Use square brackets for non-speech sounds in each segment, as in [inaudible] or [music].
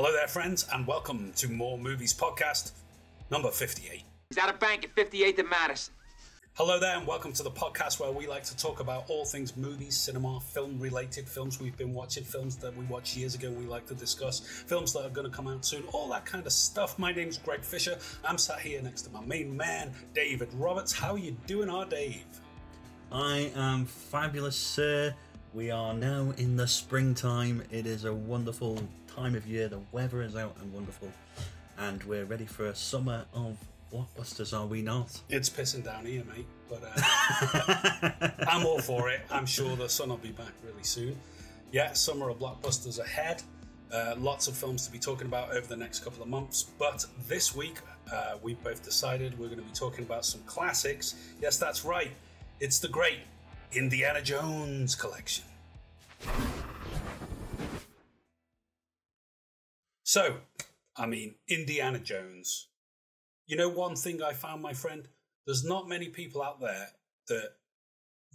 Hello there, friends, and welcome to More Movies Podcast, number 58. He's out of bank at 58th and Madison. Hello there, and welcome to the podcast where we like to talk about all things movies, cinema, film related, films we've been watching, films that we watched years ago we like to discuss, films that are going to come out soon, all that kind of stuff. My name's Greg Fisher. I'm sat here next to my main man, David Roberts. How are you doing, our Dave? I am fabulous, sir. We are now in the springtime. It is a wonderful time of year. The weather is out and wonderful. And we're ready for a summer of blockbusters, are we not? It's pissing down here, mate, but uh, [laughs] I'm all for it. I'm sure the sun will be back really soon. Yeah, summer of blockbusters ahead. Uh, lots of films to be talking about over the next couple of months. But this week, uh, we've both decided we're going to be talking about some classics. Yes, that's right. It's the great Indiana Jones collection. So, I mean, Indiana Jones. You know, one thing I found, my friend, there's not many people out there that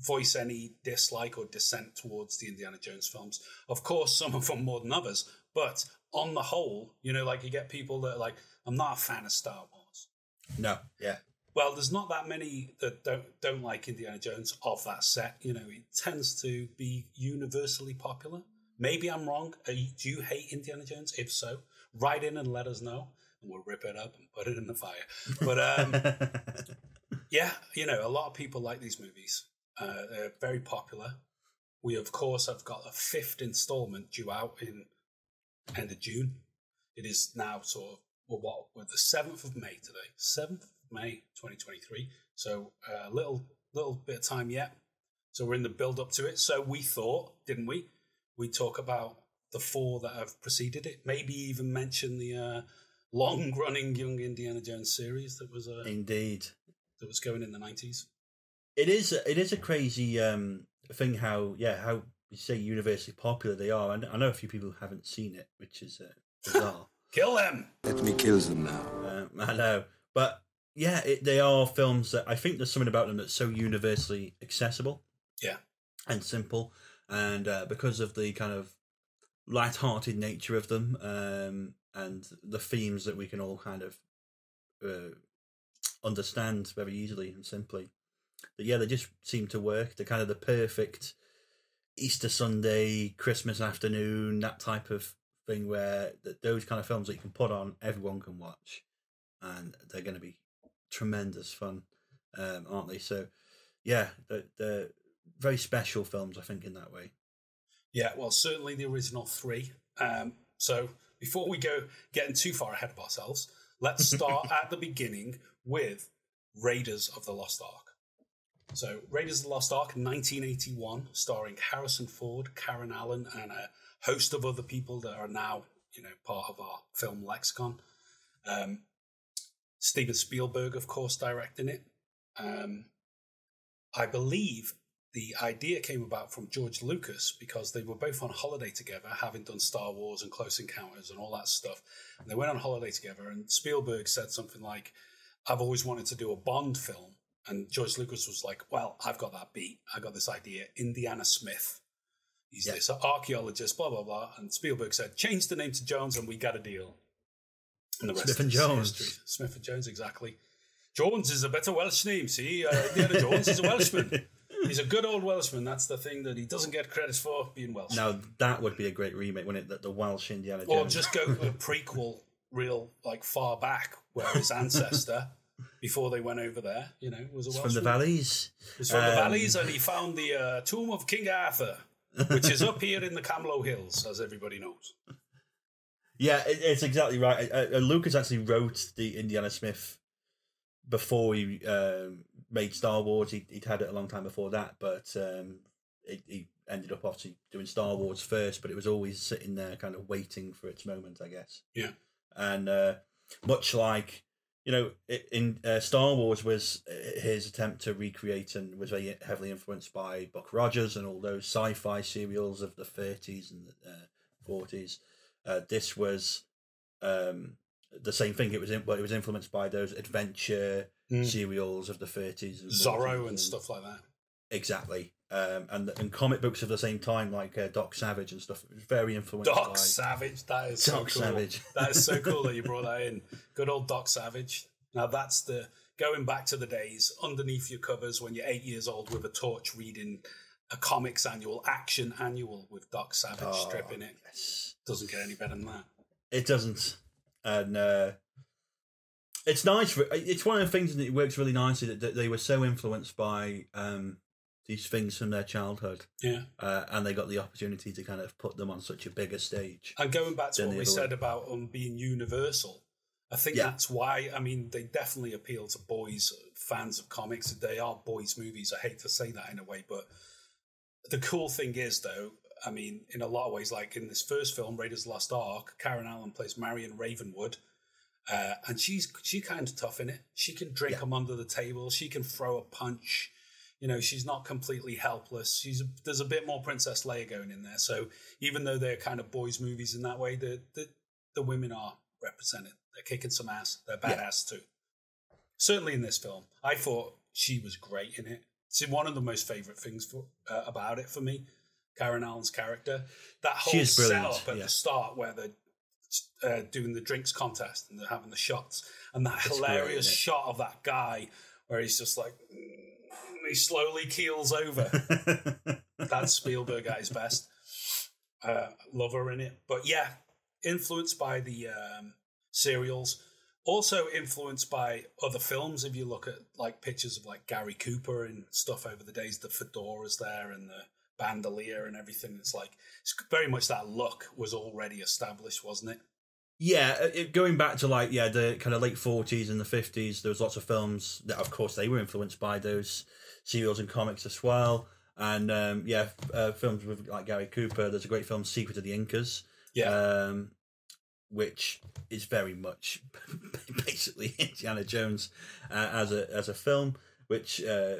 voice any dislike or dissent towards the Indiana Jones films. Of course, some of them more than others, but on the whole, you know, like you get people that are like, I'm not a fan of Star Wars. No, yeah. Well, there's not that many that don't don't like Indiana Jones of that set. You know, it tends to be universally popular. Maybe I'm wrong. Uh, Do you hate Indiana Jones? If so, write in and let us know, and we'll rip it up and put it in the fire. But um, [laughs] yeah, you know, a lot of people like these movies. Uh, they're very popular. We, of course, have got a fifth installment due out in end of June. It is now sort of well, what we're the seventh of May today, seventh of May, twenty twenty three. So a uh, little little bit of time yet. So we're in the build up to it. So we thought, didn't we? We talk about the four that have preceded it. Maybe even mention the uh, long running Young Indiana Jones series that was uh, Indeed. that was going in the nineties. It is it is a crazy um, thing how yeah how you say universally popular they are. And I know a few people who haven't seen it, which is uh, bizarre. [laughs] Kill them. Let me kill them now. um, I know, but yeah, it, they are films that I think there's something about them that's so universally accessible. Yeah. and simple, and uh, because of the kind of light-hearted nature of them, um, and the themes that we can all kind of uh, understand very easily and simply. But yeah, they just seem to work. They're kind of the perfect Easter Sunday, Christmas afternoon, that type of thing where th- those kind of films that you can put on, everyone can watch, and they're going to be tremendous fun, um, aren't they? So, yeah, they're, they're very special films, I think, in that way. Yeah, well, certainly the original three. Um, so before we go getting too far ahead of ourselves, let's [laughs] start at the beginning with Raiders of the Lost Ark. So Raiders of the Lost Ark, 1981, starring Harrison Ford, Karen Allen, and a host of other people that are now, you know, part of our film lexicon. Um, Steven Spielberg, of course, directing it. Um, I believe the idea came about from George Lucas because they were both on holiday together, having done Star Wars and Close Encounters and all that stuff. And they went on holiday together, and Spielberg said something like, I've always wanted to do a Bond film. And George Lucas was like, Well, I've got that beat. I got this idea. Indiana Smith. He's Yeah. this archaeologist, blah, blah, blah. And Spielberg said, Change the name to Jones and we got a deal. And the rest Smith and Jones. history. Smith and Jones, exactly. Jones is a better Welsh name. See, uh, Indiana Jones is a Welshman. [laughs] He's a good old Welshman. That's the thing that he doesn't get credit for being Welsh. Now, that would be a great remake, wouldn't it? The, the Welsh Indiana or just go to a prequel, real like far back, where his [laughs] ancestor, before they went over there, you know, was a It's Welshman. from the valleys. He's from the Um, valleys, and he found the uh, tomb of King Arthur, which is up here in the Camlo Hills, as everybody knows. Yeah, it, it's exactly right. Uh, uh, Lucas actually wrote the Indiana Smith before he um, made Star Wars. He, he'd had it a long time before that, but um, it, he ended up obviously doing Star Wars first. But it was always sitting there, kind of waiting for its moment, I guess. Yeah. And uh, much like you know, in uh, Star Wars was uh, his attempt to recreate and was very heavily influenced by Buck Rogers and all those sci-fi serials of the 30s and the uh, 40s. Uh, this was um, the same thing. It was in, well, it was influenced by those adventure Mm. serials of the 30s and Zorro 40s and stuff like that. exactly. Um, and and comic books of the same time, like uh, Doc Savage and stuff, it was very influential. Doc by Savage. That is Doc so cool. Savage. that is so cool that you brought that in. [laughs] Good old Doc Savage. Now that's the going back to the days underneath your covers when you're eight years old with a torch reading a comics annual, action annual with Doc Savage Oh, stripping it. yes. Doesn't get any better than that. It doesn't, and uh, it's nice. For, it's one of the things that it works really nicely that, they were so influenced by um, these things from their childhood, Yeah. uh, and they got the opportunity to kind of put them on such a bigger stage. And going back to what we said about um being universal, I think Yeah. that's why. I mean, they definitely appeal to boys, fans of comics. They are boys' movies. I hate to say that in a way, but the cool thing is, though, I mean, in a lot of ways, like in this first film, Raiders of the Lost Ark, Karen Allen plays Marion Ravenwood. Uh, and she's she kind of tough in it. She can drink Yeah. them under the table. She can throw a punch. You know, she's not completely helpless. She's there's a bit more Princess Leia going in there. So even though they're kind of boys' movies in that way, the the, the women are represented. They're kicking some ass. They're Yeah. badass too. Certainly in this film, I thought she was great in it. It's one of the most favorite things for uh, about it for me. Karen Allen's character, that whole setup at yeah. the start where they're uh, doing the drinks contest and having the shots, and that It's hilarious isn't shot of that guy where he's just like mm, he slowly keels over. [laughs] That's Spielberg at his best. Uh, love her in it, but yeah, influenced by the um, serials, also influenced by other films. If you look at like pictures of like Gary Cooper and stuff over the days, the fedoras there and the bandolier and everything. It's like it's very much that look was already established, wasn't it? Yeah, uh, it, going back to like yeah the kind of late forties and the fifties, there was lots of films that, of course, they were influenced by those serials and comics as well. And um, yeah, uh, films with like Gary Cooper. There's a great film, Secret of the Incas, Yeah, um, which is very much [laughs] basically Indiana Jones uh, as a as a film. Which uh,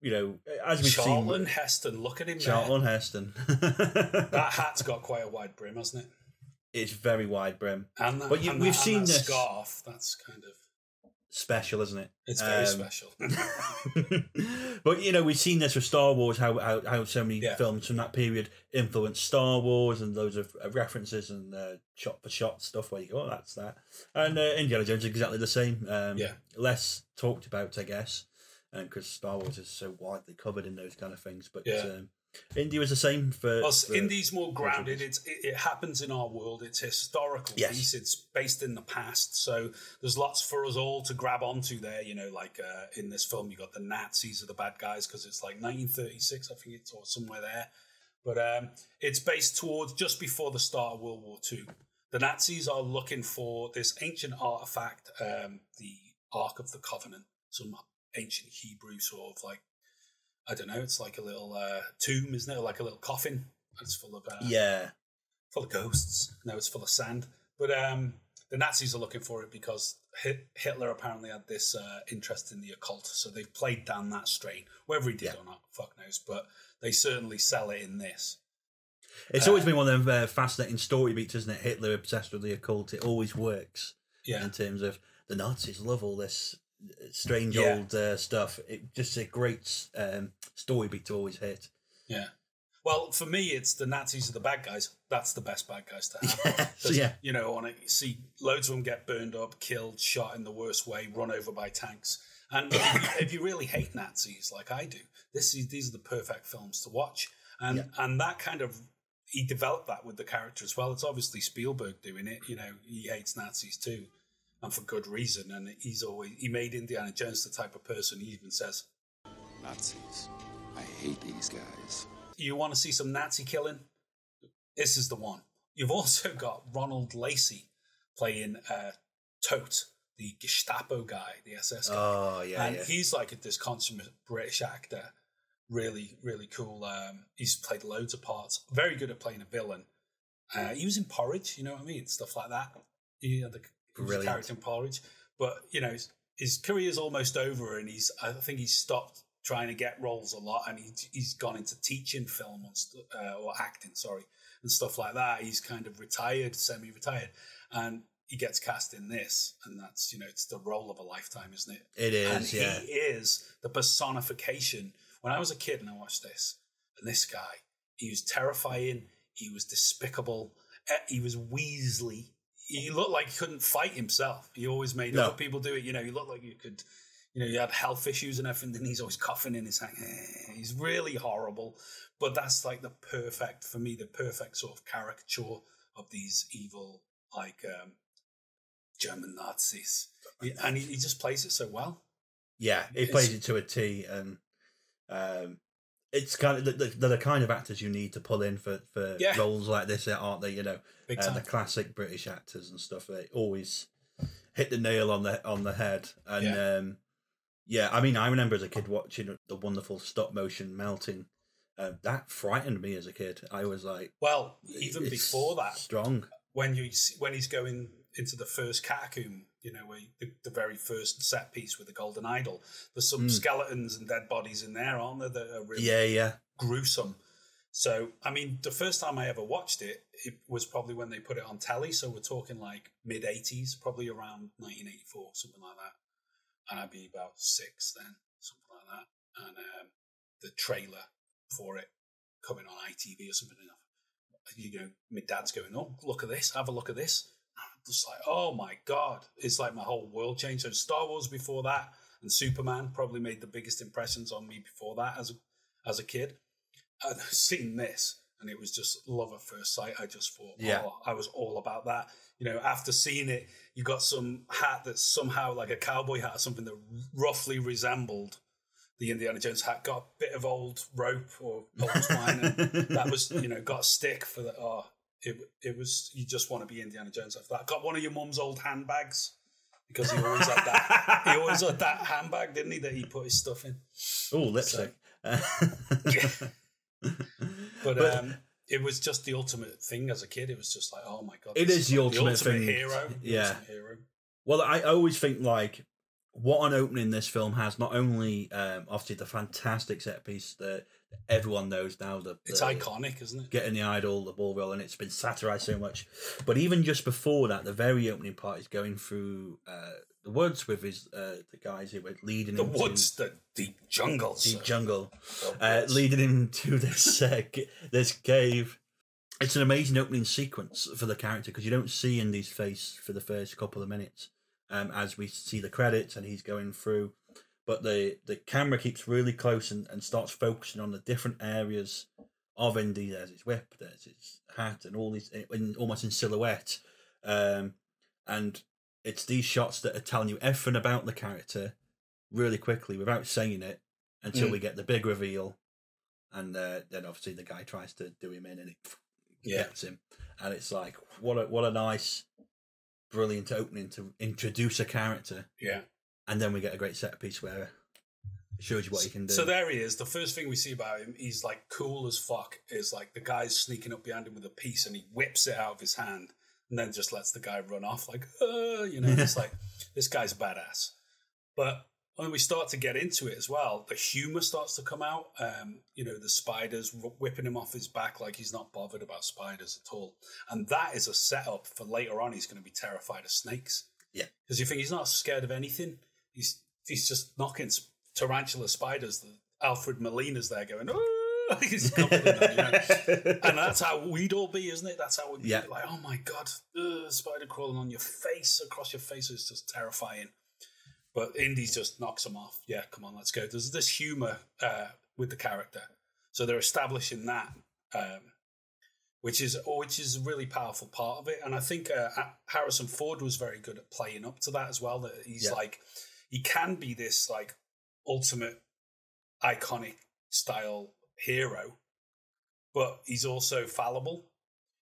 you know, as we've Charlton seen, Heston. Look at him Charlton Heston. [laughs] That hat's got quite a wide brim, hasn't it? it's very wide brim, And that, But you- and we've that, seen that this- scarf. That's kind of special, isn't it? it's very Um, special. [laughs] [laughs] but you know, we've seen this with Star Wars, how how, how so many Yeah. films from that period influenced Star Wars, and loads of references and uh, shot for shot stuff where you go, oh, that's that. And uh, Indiana Jones is exactly the same. Um, Yeah. less talked about, I guess, because Star Wars is so widely covered in those kind of things. But Yeah. um, Indy was the same for. Well, for- Indy's more grounded. It's it, it happens in our world. It's historical Yes. piece. It's based in the past. So there's lots for us all to grab onto there. You know, like uh, in this film, you got the Nazis are the bad guys because it's like 1936, I think it's or somewhere there. But um, it's based towards just before the start of World War II. The Nazis are looking for this ancient artifact, um, the Ark of the Covenant, some ancient Hebrew sort of like I don't know. It's like a little uh, tomb, isn't it? Like a little coffin. It's full of uh, yeah, full of ghosts. No, it's full of sand. But um, the Nazis are looking for it because Hitler apparently had this uh, interest in the occult. So they've played down that strain. Whether he did Yeah. or not, fuck knows. But they certainly sell it in this. it's always been one of them uh, fascinating story beats, isn't it? Hitler obsessed with the occult. It always works. Yeah. in terms of the Nazis love all this strange Yeah. old uh, stuff. It just a great um, story beat to always hit. Yeah. Well, for me, it's the Nazis are the bad guys. That's the best bad guys to [laughs] have. Yeah. You know, on it, you see loads of them get burned up, killed, shot in the worst way, run over by tanks. And if you, [coughs] if you really hate Nazis like I do, this is these are the perfect films to watch. And Yeah. and that kind of he developed that with the character as well. It's obviously Spielberg doing it. You know, he hates Nazis too, and for good reason. And he's always he made Indiana Jones the type of person. He even says, Nazis. I hate these guys. you want to see some Nazi killing? This is the one. You've also got Ronald Lacey playing uh, Toht, the Gestapo guy, the SS guy. Oh yeah, and yeah. he's like this consummate British actor. Really, really cool. Um, he's played loads of parts. Very good at playing a villain. Uh, he was in Porridge, you know what I mean? Stuff like that. He had the was a character in Porridge. But, you know, his, his career's almost over and he's, I think he's stopped trying to get roles a lot and he, he's gone into teaching film and st- uh, or acting, sorry, and stuff like that. He's kind of retired, semi retired. And he gets cast in this. And that's, you know, it's the role of a lifetime, isn't it? It is, and yeah. he is the personification when I was a kid and I watched this, and this guy, he was terrifying. He was despicable. eh, He was Weasley. He looked like he couldn't fight himself. He always made No. other people do it. You know, he looked like you could, you know, you had health issues and everything. And he's always coughing in his hand. He's really horrible. But that's like the perfect, for me, the perfect sort of caricature of these evil, like um, German Nazis. And he, he just plays it so well. Yeah, he It's- plays it to a T, and um, it's kind of the, the, they're the kind of actors you need to pull in for for Yeah. roles like this, aren't they? You know, uh, the classic British actors and stuff. They always hit the nail on the on the head, and Yeah. um, yeah, I mean, I remember as a kid watching the wonderful stop motion melting. Uh, that frightened me as a kid. I was like, Well, even before that, strong. when you when he's going into the first catacomb, you know, where the, the very first set piece with the golden idol, there's some Mm. skeletons and dead bodies in there, aren't there? That are really Yeah, yeah, gruesome. So, I mean, the first time I ever watched it, it was probably when they put it on telly. So we're talking like mid '80s, probably around 1984, something like that. And I'd be about six then, something like that. And um, the trailer for it coming on ITV or something enough. You know, my dad's going, "Oh, look at this! Have a look at this!" Just like, "Oh my god!" It's like my whole world changed. So Star Wars before that, and Superman probably made the biggest impressions on me before that as a, as a kid. I'd [laughs] seen this, and it was just love at first sight. I just thought, Yeah. oh, I was all about that. You know, after seeing it, you got some hat that's somehow like a cowboy hat or something that roughly resembled the Indiana Jones hat. Got a bit of old rope or old twine, and [laughs] that was you know got a stick for the. Oh, it it was you just want to be Indiana Jones after that. Got one of your mum's old handbags because he always had that. he always had that handbag, didn't he? That he put his stuff in. Oh, lipstick. [laughs] But, But- um, it was just the ultimate thing as a kid. It was just like, oh my god, it is is the like ultimate thing. hero. Yeah. ultimate hero. Well, I, I always think like what an opening this film has. Not only um, obviously the fantastic set piece that everyone knows now. that It's the- iconic, isn't it? Getting the idol, the ball rolling, it's been satirized so much. But even just before that, the very opening part is going through uh, the woods with his uh, the guys who were leading The him woods, to the deep jungles. deep jungle, The uh, leading him [laughs] to this uh, this cave. It's an amazing opening sequence for the character because you don't see Indy's face for the first couple of minutes, um, as we see the credits and he's going through. But the the camera keeps really close and, and starts focusing on the different areas of Indy. There's his whip, there's his hat, and all these in, almost in silhouette. Um, and it's these shots that are telling you everything about the character really quickly without saying it until Mm. we get the big reveal. And uh, then obviously the guy tries to do him in and it Yeah. gets him. And it's like, what a, what a nice, brilliant opening to introduce a character. Yeah. And then we get a great set piece where it shows you what he can do. So there he is. The first thing we see about him, he's like cool as fuck. Is like the guy's sneaking up behind him with a piece, and he whips it out of his hand, and then just lets the guy run off. Like, uh, you know, it's [laughs] like this guy's badass. But when we start to get into it as well, the humor starts to come out. Um, you know, the spiders whipping him off his back like he's not bothered about spiders at all, and that is a setup for later on. He's going to be terrified of snakes. Yeah. because you think he's not scared of anything. He's he's just knocking tarantula spiders. The Alfred Molina's there going, oh, [laughs] he's them, you know? [laughs] and that's how we'd all be, isn't it? That's how we'd Yeah. be like, oh my god, ugh, spider crawling on your face, across your face is just terrifying. But Indy's just knocks him off. Yeah, come on, let's go. There's this humor uh, with the character, so they're establishing that, um, which is which is a really powerful part of it. And I think uh, Harrison Ford was very good at playing up to that as well. That he's Yeah. like, he can be this like ultimate iconic style hero, but he's also fallible.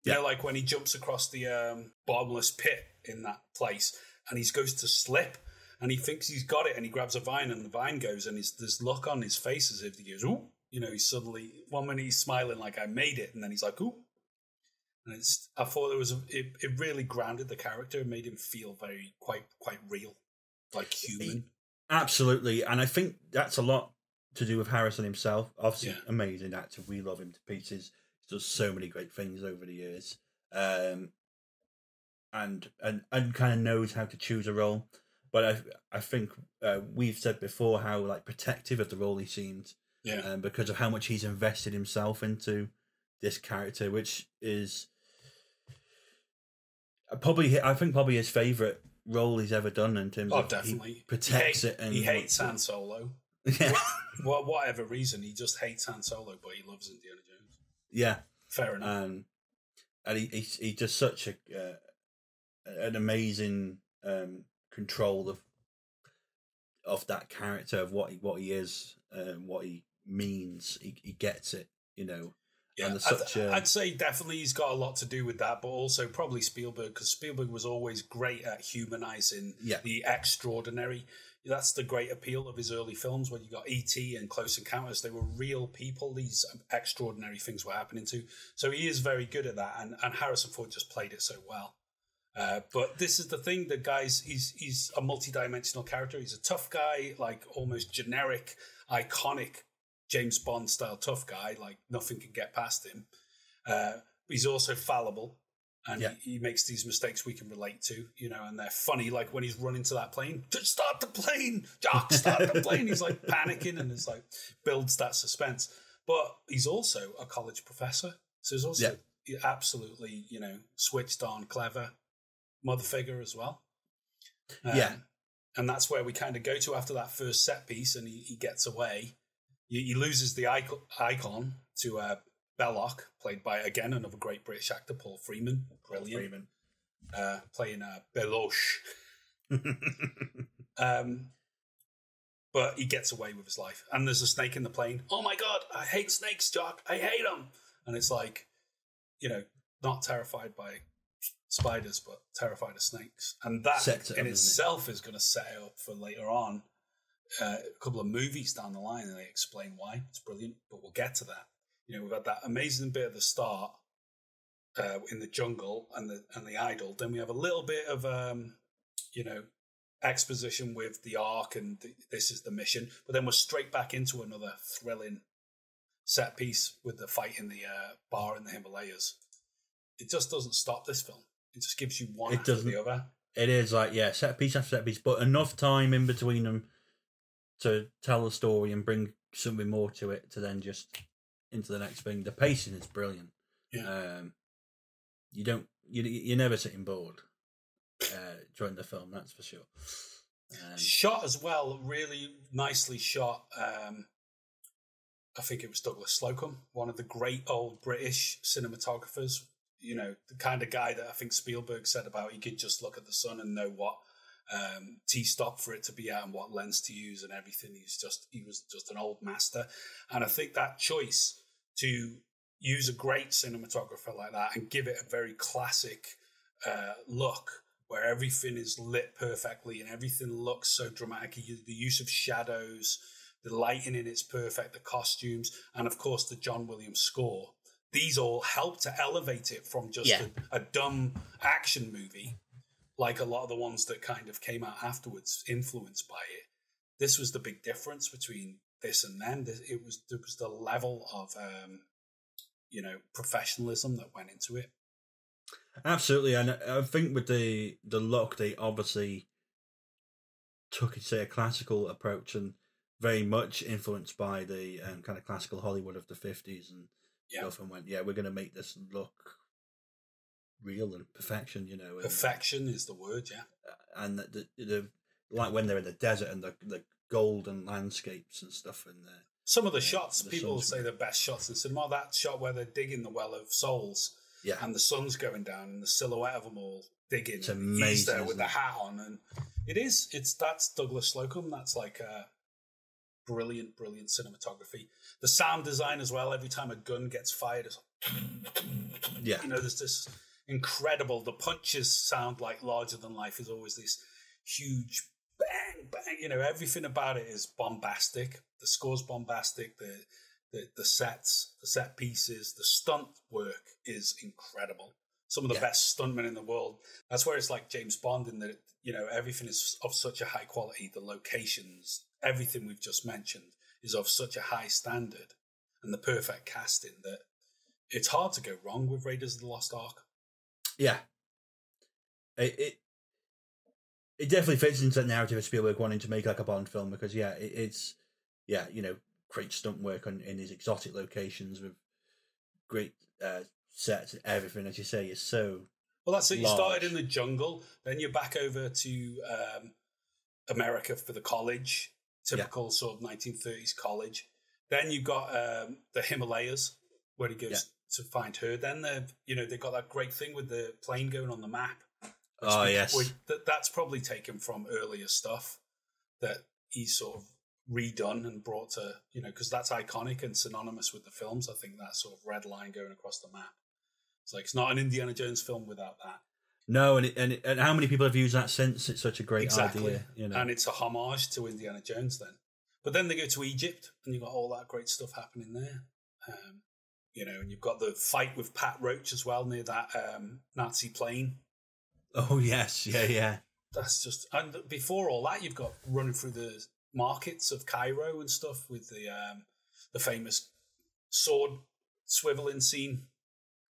You Yeah. know, like when he jumps across the um, bottomless pit in that place and he goes to slip and he thinks he's got it and he grabs a vine and the vine goes and he's, there's look on his face as if he goes, ooh, you know, he's suddenly, one minute he's smiling like I made it and then he's like, ooh. And it's, I thought it was, a, it, it really grounded the character and made him feel very, quite, quite real, like human. Absolutely. And I think that's a lot to do with Harrison himself. Obviously, Yeah. amazing actor. We love him to pieces. He does so many great things over the years. Um, and and and kind of knows how to choose a role. But I I think uh, we've said before how like protective of the role he seemed Yeah. um, because of how much he's invested himself into this character, which is uh, probably I think probably his favorite role he's ever done in terms Oh, of definitely. he protects he hate- it and he hates Han Solo. [laughs] yeah, Well, whatever reason, he just hates Han Solo, but he loves Indiana Jones. yeah. Fair enough. um, and he, he's he's just such a uh, an amazing um, control of of that character of what he what he is, um, what he means. He, he gets it, you know. Yeah, and there's I'd, a- I'd say definitely he's got a lot to do with that, but also probably Spielberg because Spielberg was always great at humanizing Yeah. the extraordinary. That's the great appeal of his early films. When you got E.T. and Close Encounters, they were real people. These extraordinary things were happening to. So he is very good at that, and, and Harrison Ford just played it so well. Uh, but this is the thing: the guy's he's he's a multi-dimensional character. He's a tough guy, like almost generic, iconic James Bond style tough guy. Like nothing can get past him. Uh, he's also fallible, and Yeah. he, he makes these mistakes we can relate to, you know, and they're funny. Like when he's running to that plane, start the plane, Jock, start the [laughs] plane. He's like panicking, and it's like builds that suspense. But he's also a college professor, so he's also absolutely, you know, switched on, clever mother figure as well. Um, Yeah. and that's where we kind of go to after that first set piece, and he, he gets away. He, he loses the icon, to uh, Belloq, played by again another great British actor, Paul Freeman, brilliant, Freeman. Uh, playing uh, Beloche. [laughs] Um, but he gets away with his life, and there's a snake in the plane. Oh my god, I hate snakes, Jock. I hate them. And it's like, you know, not terrified by spiders, but terrified of snakes. And that it in doesn't it? itself is going to set up for later on. Uh, a couple of movies down the line, and they explain why. It's brilliant, but we'll get to that. You know, we've had that amazing bit at the start uh, in the jungle and the and the idol. Then we have a little bit of um, you know exposition with the ark and th- this is the mission, but then we're straight back into another thrilling set piece with the fight in the uh, bar in the Himalayas. It just doesn't stop this film. It just gives you one It after doesn't. the other. It is like yeah, set piece after set piece, but enough time in between them to tell the story and bring something more to it to then just into the next thing. The pacing is brilliant. Yeah. Um, you don't you you're never sitting bored uh, during the film. That's for sure. Um, shot as well, really nicely shot. Um, I think it was Douglas Slocombe, one of the great old British cinematographers. You know, the kind of guy that I think Spielberg said about he could just look at the sun and know what um, T stop for it to be at and what lens to use and everything. He's just he was just an old master, and I think that choice to use a great cinematographer like that and give it a very classic uh, look where everything is lit perfectly and everything looks so dramatic. The use of shadows, the lighting in it's perfect, the costumes, and of course the John Williams score. These all help to elevate it from just Yeah. a, a dumb action movie, like a lot of the ones that kind of came out afterwards, influenced by it. This was the big difference between this and then. This- It was there was the level of um, you know professionalism that went into it. Absolutely, and I think with the the look, they obviously took say a classical approach and very much influenced by the um, kind of classical Hollywood of the fifties and Yeah. stuff, and went, yeah, we're going to make this look real and perfection, you know, and, Perfection is the word, yeah. and the, the, the like when they're in the desert and the the golden landscapes and stuff, and the Some of the shots, the people say the best shots in cinema. That shot where they're digging the well of souls yeah, and the sun's going down and the silhouette of them all digging. It's and He's there amazing, with the hat on, and it is. It's that's Douglas Slocombe. That's like a brilliant, brilliant cinematography. The sound design as well. Every time a gun gets fired, it's yeah, you know, there's this incredible. The punches sound like larger than life. Is always this huge bang, bang. You know, everything about it is bombastic. The score's bombastic. The the the sets, the set pieces, the stunt work is incredible. Some of the Yeah. best stuntmen in the world. That's where it's like James Bond in that you know everything is of such a high quality. The locations, everything we've just mentioned, is of such a high standard, and the perfect casting that it's hard to go wrong with Raiders of the Lost Ark. Yeah. It, it it definitely fits into that narrative of Spielberg wanting to make like a Bond film because yeah, it, it's yeah, you know, great stunt work on in these exotic locations with great uh, sets and everything. As you say, is so Well, that's it. You started in the jungle, then you're back over to um, America for the college, typical sort of 1930s college. Then you got um, the Himalayas, where he goes Yeah. To find her. Then they you know, they got that great thing with the plane going on the map. Oh we- yes, we- that, that's probably taken from earlier stuff that he's sort of redone and brought to you know because that's iconic and synonymous with the films. I think that sort of red line going across the map. It's like it's not an Indiana Jones film without that. no, and it, and it, and how many people have used that since? It's such a great exactly, idea, you know. and it's a homage to Indiana Jones. Then, but then they go to Egypt and you've got all that great stuff happening there. Um, you know, and you've got the fight with Pat Roach as well near that um, Nazi plane. Oh yes, yeah, yeah. that's just and before all that you've got running through the markets of Cairo and stuff with the um the famous sword swiveling scene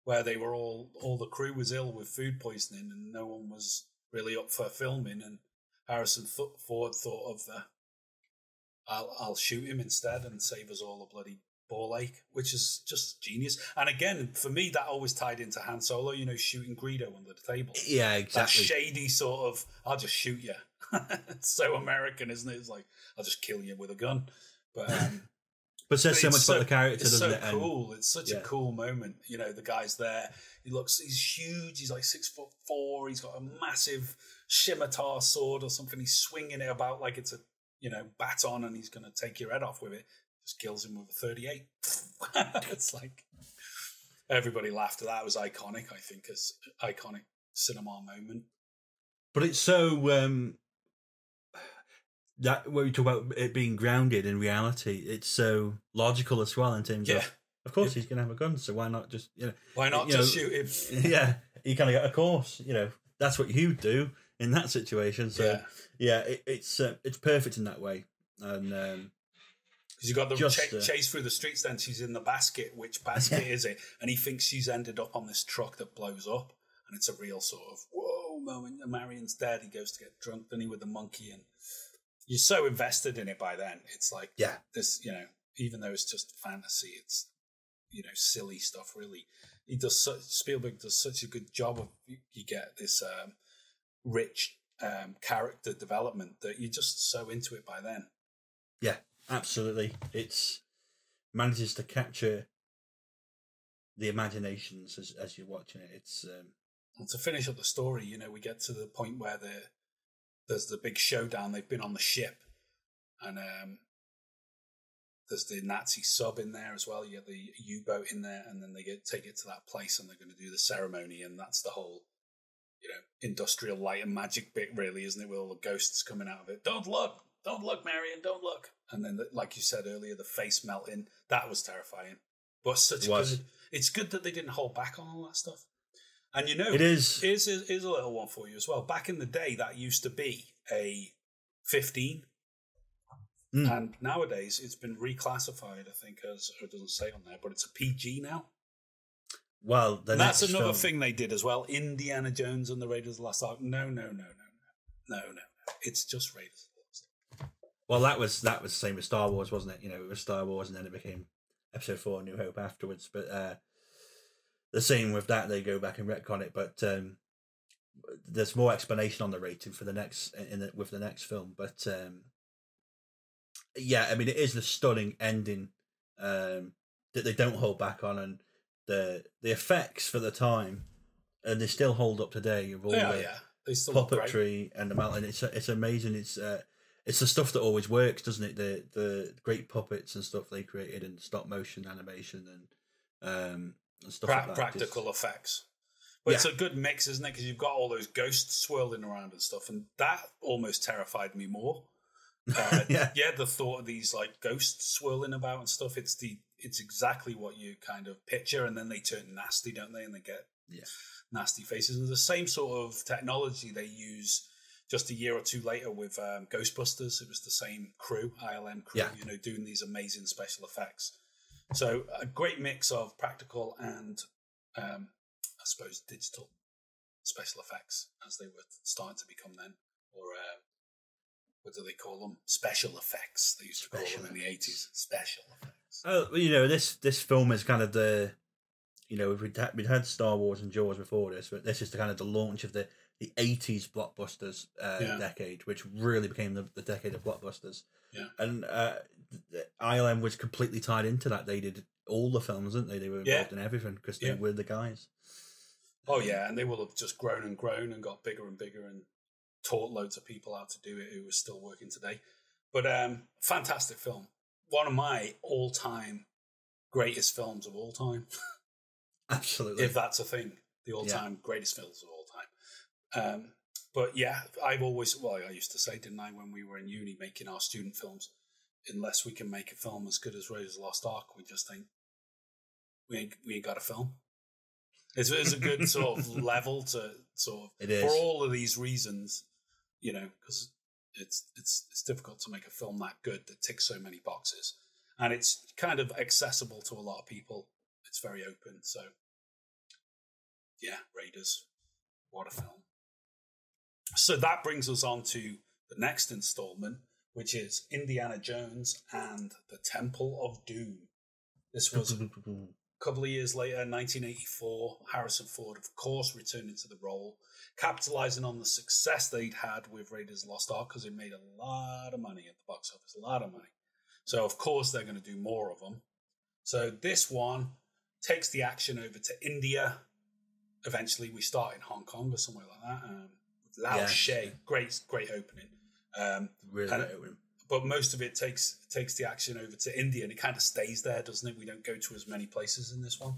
where they were all all the crew was ill with food poisoning and no one was really up for filming. And Harrison Ford thought of the I'll I'll shoot him instead and save us all the bloody ball ache, which is just genius. And again, for me, that always tied into Han Solo. You know, shooting Greedo under the table Yeah, that exactly. shady sort of I'll just shoot you. [laughs] it's so American, isn't it? It's like I'll just kill you with a gun. But um, [laughs] but says so much about the character, It's doesn't so it? And- cool. It's such yeah. a cool moment. You know, the guy's there. He looks. He's huge. He's like six foot four. He's got a massive scimitar sword or something. He's swinging it about like it's a you know baton, and he's going to take your head off with it. Just kills him with a thirty-eight. [laughs] it's like everybody laughed at that. It was iconic. I think as iconic cinema moment. but it's so um that when we talk about it being grounded in reality, it's so logical as well in terms Yeah. of. Of course, he's to have a gun, so why not just you know? Why not you just know, shoot him? [laughs] Yeah, you kind of get of course, you know that's what you do in that situation. So Yeah. yeah, it, it's uh, it's perfect in that way, and um, Because you got the uh, chase through the streets. Then she's in the basket. Which basket is it? And he thinks she's ended up on this truck that blows up, and it's a real sort of whoa moment. And Marion's dead. He goes to get drunk, then he with the monkey, and you're so invested in it by then. It's like yeah, this, you know, even though it's just fantasy, it's you know silly stuff. Really, he does. Such, Spielberg does such a good job of you, you get this um, rich um, character development that you're just so into it by then. yeah, absolutely. It's manages to capture the imaginations as as you're watching it. It's um, And to finish up the story, you know, we get to the point where the there's the big showdown. They've been on the ship, and um, there's the Nazi sub in there as well. You get the U boat in there, and then they get take it to that place, and they're going to do the ceremony, and that's the whole, you know, industrial light and magic bit, really, isn't it? With all the ghosts coming out of it. Don't look, don't look, Marion, don't look. And then, the, like you said earlier, the face melting. That was terrifying, but such It was. good. It's good that they didn't hold back on all that stuff. And you know, it is. Here's, here's a little one for you as well. Back in the day, that used to be a 15. Mm. And nowadays, it's been reclassified, I think, as it doesn't say on there, but it's a PG now. Well, that's another film- thing they did as well. Indiana Jones and the Raiders of the Lost Ark. No, no, no, no, no. No, no, no. It's just Raiders of the Lost Ark. Well, that was that was the same with Star Wars, wasn't it? You know, it was Star Wars, and then it became Episode Four: New Hope afterwards. But uh, the same with that, they go back and retcon it. But um, there's more explanation on the rating for the next in the, with the next film. But um, yeah, I mean, it is the stunning ending um, that they don't hold back on, and the the effects for the time, and they still hold up today. Of all Yeah, the, yeah. They still great. puppetry and the mountain. It's it's amazing. It's uh, it's the stuff that always works, doesn't it? The the great puppets and stuff they created and stop motion animation and um and stuff Pra- like practical Just- effects. But it's a good mix, isn't it? Because you've got all those ghosts swirling around and stuff, and that almost terrified me more. [laughs] Uh, Yeah. yeah, the thought of these like ghosts swirling about and stuff. It's the it's exactly what you kind of picture, and then they turn nasty, don't they? And they get Yeah. nasty faces. And the same sort of technology they use just a year or two later with um, Ghostbusters. It was the same crew, ILM crew, Yeah. you know, doing these amazing special effects. So a great mix of practical and, um, I suppose, digital special effects as they were starting to become then, or uh, what do they call them? Special effects. They used to call Special them in the eighties. Special effects. Oh, you know this this film is kind of the, you know we'd had, we'd had Star Wars and Jaws before this, but this is the kind of the launch of the the eighties blockbusters uh, Yeah. decade, which really became the, the decade of blockbusters. Yeah. and uh, ILM was completely tied into that. They did all the films, didn't they? They were involved Yeah. in everything because they Yeah. were the guys. Oh yeah, and they will have just grown and grown and got bigger and bigger and taught loads of people how to do it who are still working today. But um, fantastic film. One of my all-time greatest films of all time, [laughs] Absolutely. if that's a thing. The all-time greatest films of all time. Um, but yeah, I've always well, I used to say, didn't I, when we were in uni making our student films, unless we can make a film as good as Raiders of the Lost Ark, we just think we ain't, we ain't got a film. It's, it's a good sort of [laughs] level to sort of for all of these reasons, you know, because it's it's it's difficult to make a film that good that ticks so many boxes, and it's kind of accessible to a lot of people. It's very open, so yeah, Raiders, what a film! So that brings us on to the next installment, which is Indiana Jones and the Temple of Doom. This was a [laughs] couple of years later, 1984, Harrison Ford, of course, returned into the role, capitalizing on the success they'd had with Raiders Lost Ark because it made a lot of money at the box office, a lot of money. So, of course, they're going to do more of them. So, this one takes the action over to India. Eventually, we start in Hong Kong or somewhere like that. Um, Lao Yeah. Great, great opening. Um, really. and- great. but most of it takes takes the action over to India, and it kind of stays there, doesn't it? We don't go to as many places in this one.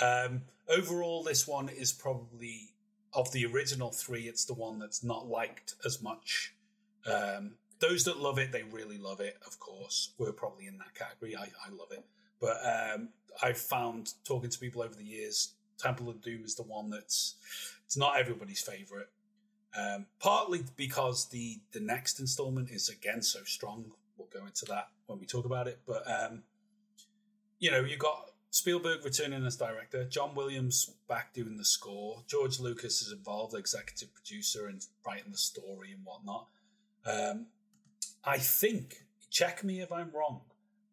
Um, overall, this one is probably of the original three. It's the one that's not liked as much. Um, those that love it, they really love it. Of course, we're probably in that category. I, I love it, but um, I've found talking to people over the years, Temple of Doom is the one that's it's not everybody's favorite. Um, partly because the the next installment is again so strong. We'll go into that when we talk about it. But um, you know, you got Spielberg returning as director, John Williams back doing the score, George Lucas is involved, executive producer, and writing the story and whatnot. Um, I think, check me if I'm wrong,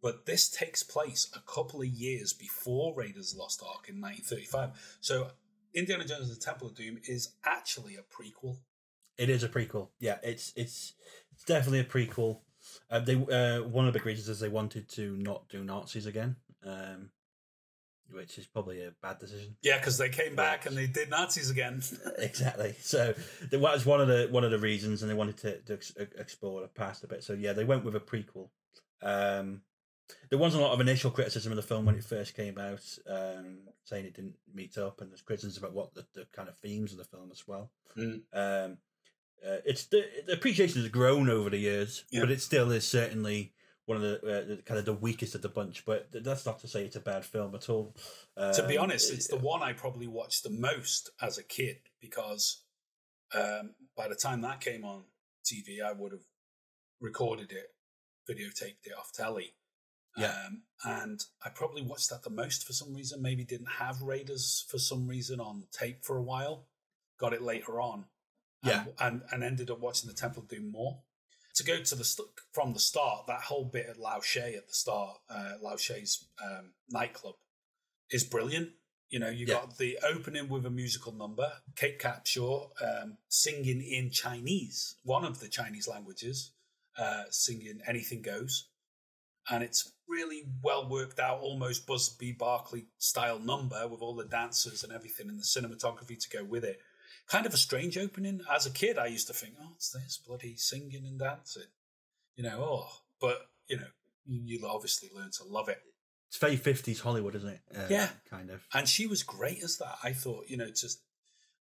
but this takes place a couple of years before Raiders Lost Ark in 1935. So Indiana Jones and the Temple of Doom is actually a prequel. It is a prequel. Yeah, it's it's it's definitely a prequel. Uh, they uh, one of the big reasons is they wanted to not do Nazis again, um, which is probably a bad decision. Yeah, because they came back and they did Nazis again. [laughs] [laughs] exactly. So that was one of the one of the reasons, and they wanted to, to ex- explore the past a bit. So yeah, they went with a prequel. Um, there was a lot of initial criticism of the film when it first came out, um, saying it didn't meet up, and there's criticisms about what the, the kind of themes of the film as well. Mm. Um, uh, it's the, the appreciation has grown over the years, Yeah. but it still is certainly one of the, uh, the kind of the weakest of the bunch. But that's not to say it's a bad film at all. to be Um, honest, it's the one I probably watched the most as a kid because um, by the time that came on TV, I would have recorded it, videotaped it off telly. Yeah. Um, and I probably watched that the most for some reason. Maybe didn't have Raiders for some reason on tape for a while. Got it later on. Yeah. And, and, and ended up watching the Temple Doom more. To go to the st- from the start, that whole bit at Lao She at the start, uh, Lao She's um, nightclub, is brilliant. You know, you Yeah. got the opening with a musical number, Kate Capshaw um, singing in Chinese, one of the Chinese languages, uh, singing "Anything Goes," and it's really well worked out, almost Busby Berkeley style number with all the dancers and everything, and the cinematography to go with it. Kind of a strange opening. As a kid, I used to think, "Oh, it's this? Bloody singing and dancing," you know. Oh, but you know, you, obviously learn to love it. It's very fifties Hollywood, isn't it? Uh, Yeah. kind of. And she was great as that. I thought, you know, just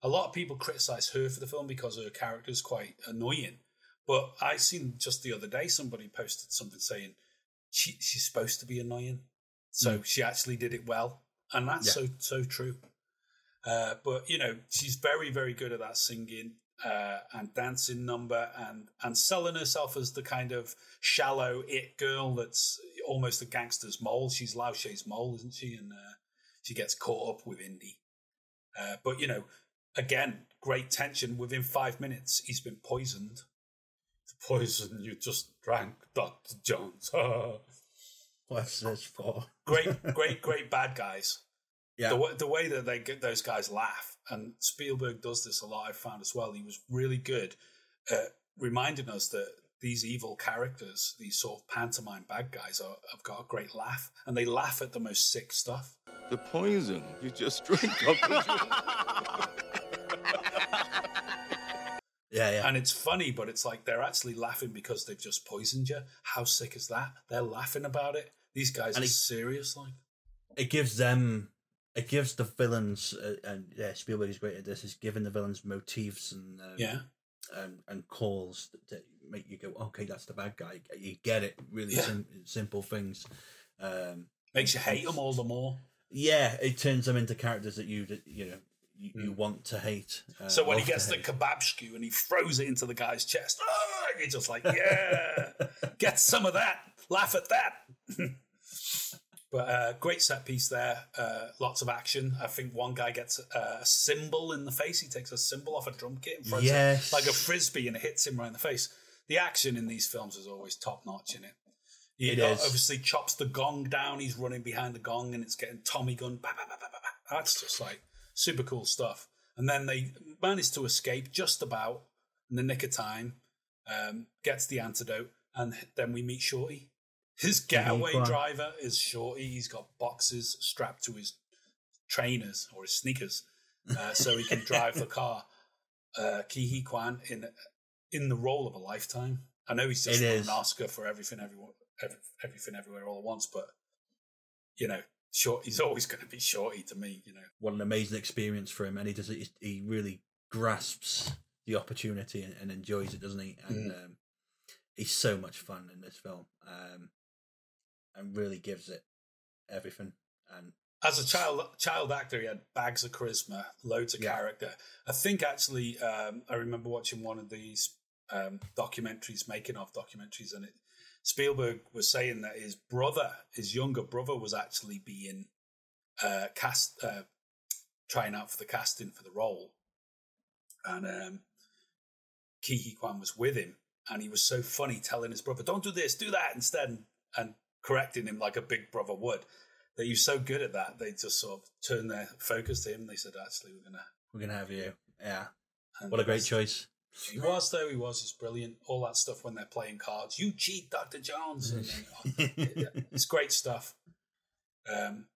a lot of people criticize her for the film because her character is quite annoying. But I seen just the other day somebody posted something saying she she's supposed to be annoying, so she actually did it well, and that's Yeah. so so true. Uh, but you know, she's very very good at that singing uh, and dancing number, and and selling herself as the kind of shallow it girl that's almost a gangster's mole. She's Lao She's mole, isn't she? And uh, she gets caught up with Indy. Uh, but you know, again, great tension. Within five minutes, he's been poisoned. The poison you just drank, Doctor Jones. [laughs] What's this for? great, [laughs] great, great bad guys. Yeah, The, way, the way that they get those guys laugh, and Spielberg does this a lot. I've found as well. He was really good at reminding us that these evil characters, these sort of pantomime bad guys, are, have got a great laugh, and they laugh at the most sick stuff. The poison you just [laughs] drank, Dr. [laughs] Yeah, yeah. And it's funny, but it's like they're actually laughing because they've just poisoned you. How sick is that? They're laughing about it. These guys And are it- serious, like. it gives them it gives the villains uh, and yeah Spielberg is great at this is giving the villains motifs and um, Yeah. and, and calls that, that make you go okay that's the bad guy you get it really Yeah. sim- simple things um Makes you hate them all the more. yeah it turns them into characters that you you know you, you want to hate uh, Mm. So when he gets the hate. kebab skew and he throws it into the guy's chest, oh, you're just like, [laughs] yeah, get some of that. Laugh at that. [laughs] but uh, great set piece there. Uh, lots of action. I think one guy gets a cymbal in the face. He takes a cymbal off a drum kit and throws Yes. it like a frisbee and it hits him right in the face. The action in these films is always top notch in it. He It is. obviously chops the gong down. He's running behind the gong and it's getting Tommy gun. Bah, bah, bah. That's just like super cool stuff. And then they manage to escape just about in the nick of time, um, gets the antidote, and then we meet Shorty. His getaway driver is Shorty. He's got boxes strapped to his trainers or his sneakers, uh, so he can drive the [laughs] car. Uh, Ke Huy Quan in in the role of a lifetime. I know he's just It won is. an Oscar for everything, everyone, every, everything, everywhere, all at once. But you know, short. He's always going to be Shorty to me. You know, what an amazing experience for him and he does it he really grasps the opportunity and, and enjoys it doesn't he and Mm. um, he's so much fun in this film um, and really gives it everything and as a child child actor, he had bags of charisma, loads of Yeah. character. I think actually, um, I remember watching one of these um, documentaries, making of documentaries, and it Spielberg was saying that his brother, his younger brother, was actually being uh, cast, uh, trying out for the casting for the role, and um, Ke Huy Quan was with him, and he was so funny telling his brother, "Don't do this, do that instead," and, and correcting him like a big brother would. That he was so good at that, they just sort of turned their focus to him. They said, "Actually, we're gonna." we're gonna have you yeah and what a great choice He was though. He was. He's brilliant. All that stuff when they're playing cards. You cheat, Doctor Jones. [laughs] Yeah, it's great stuff. Um,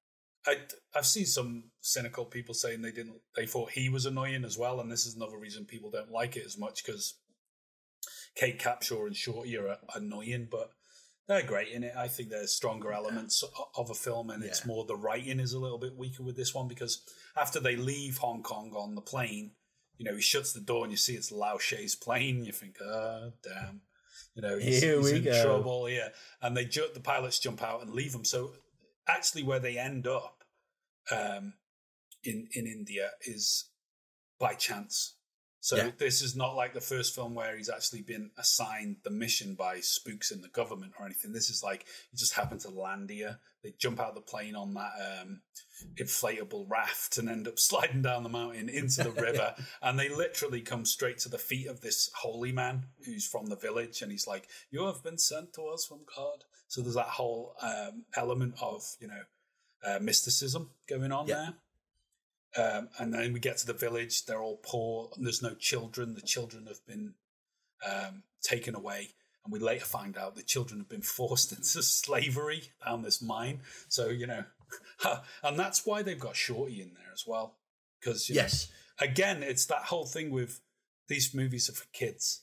I I've seen some cynical people saying they didn't. They thought he was annoying as well, and this is another reason people don't like it as much because Kate Capshaw and Shorty are annoying, but they're great in it. I think there's stronger elements of a film, and it's more the writing is a little bit weaker with this one because after they leave Hong Kong on the plane, you know, he shuts the door and you see it's Lao Che's plane. You think, oh, damn. You know, he's, he's in go. trouble here. And they ju- the pilots jump out and leave him. So actually, where they end up um, in, in India is by chance. So Yeah. this is not like the first film where he's actually been assigned the mission by spooks in the government or anything. This is like he just happened to land here. They jump out of the plane on that um, inflatable raft and end up [laughs] sliding down the mountain into the river. [laughs] and they literally come straight to the feet of this holy man who's from the village. And he's like, You have been sent to us from God. So there's that whole um, element of, you know, uh, mysticism going on Yeah. there. Um, and then we get to the village. They're all poor. And there's no children. The children have been um, taken away. And we later find out the children have been [laughs] forced into slavery down this mine. So, you know, [laughs] and that's why they've got Shorty in there as well. Because, yes again, it's that whole thing with these movies are for kids.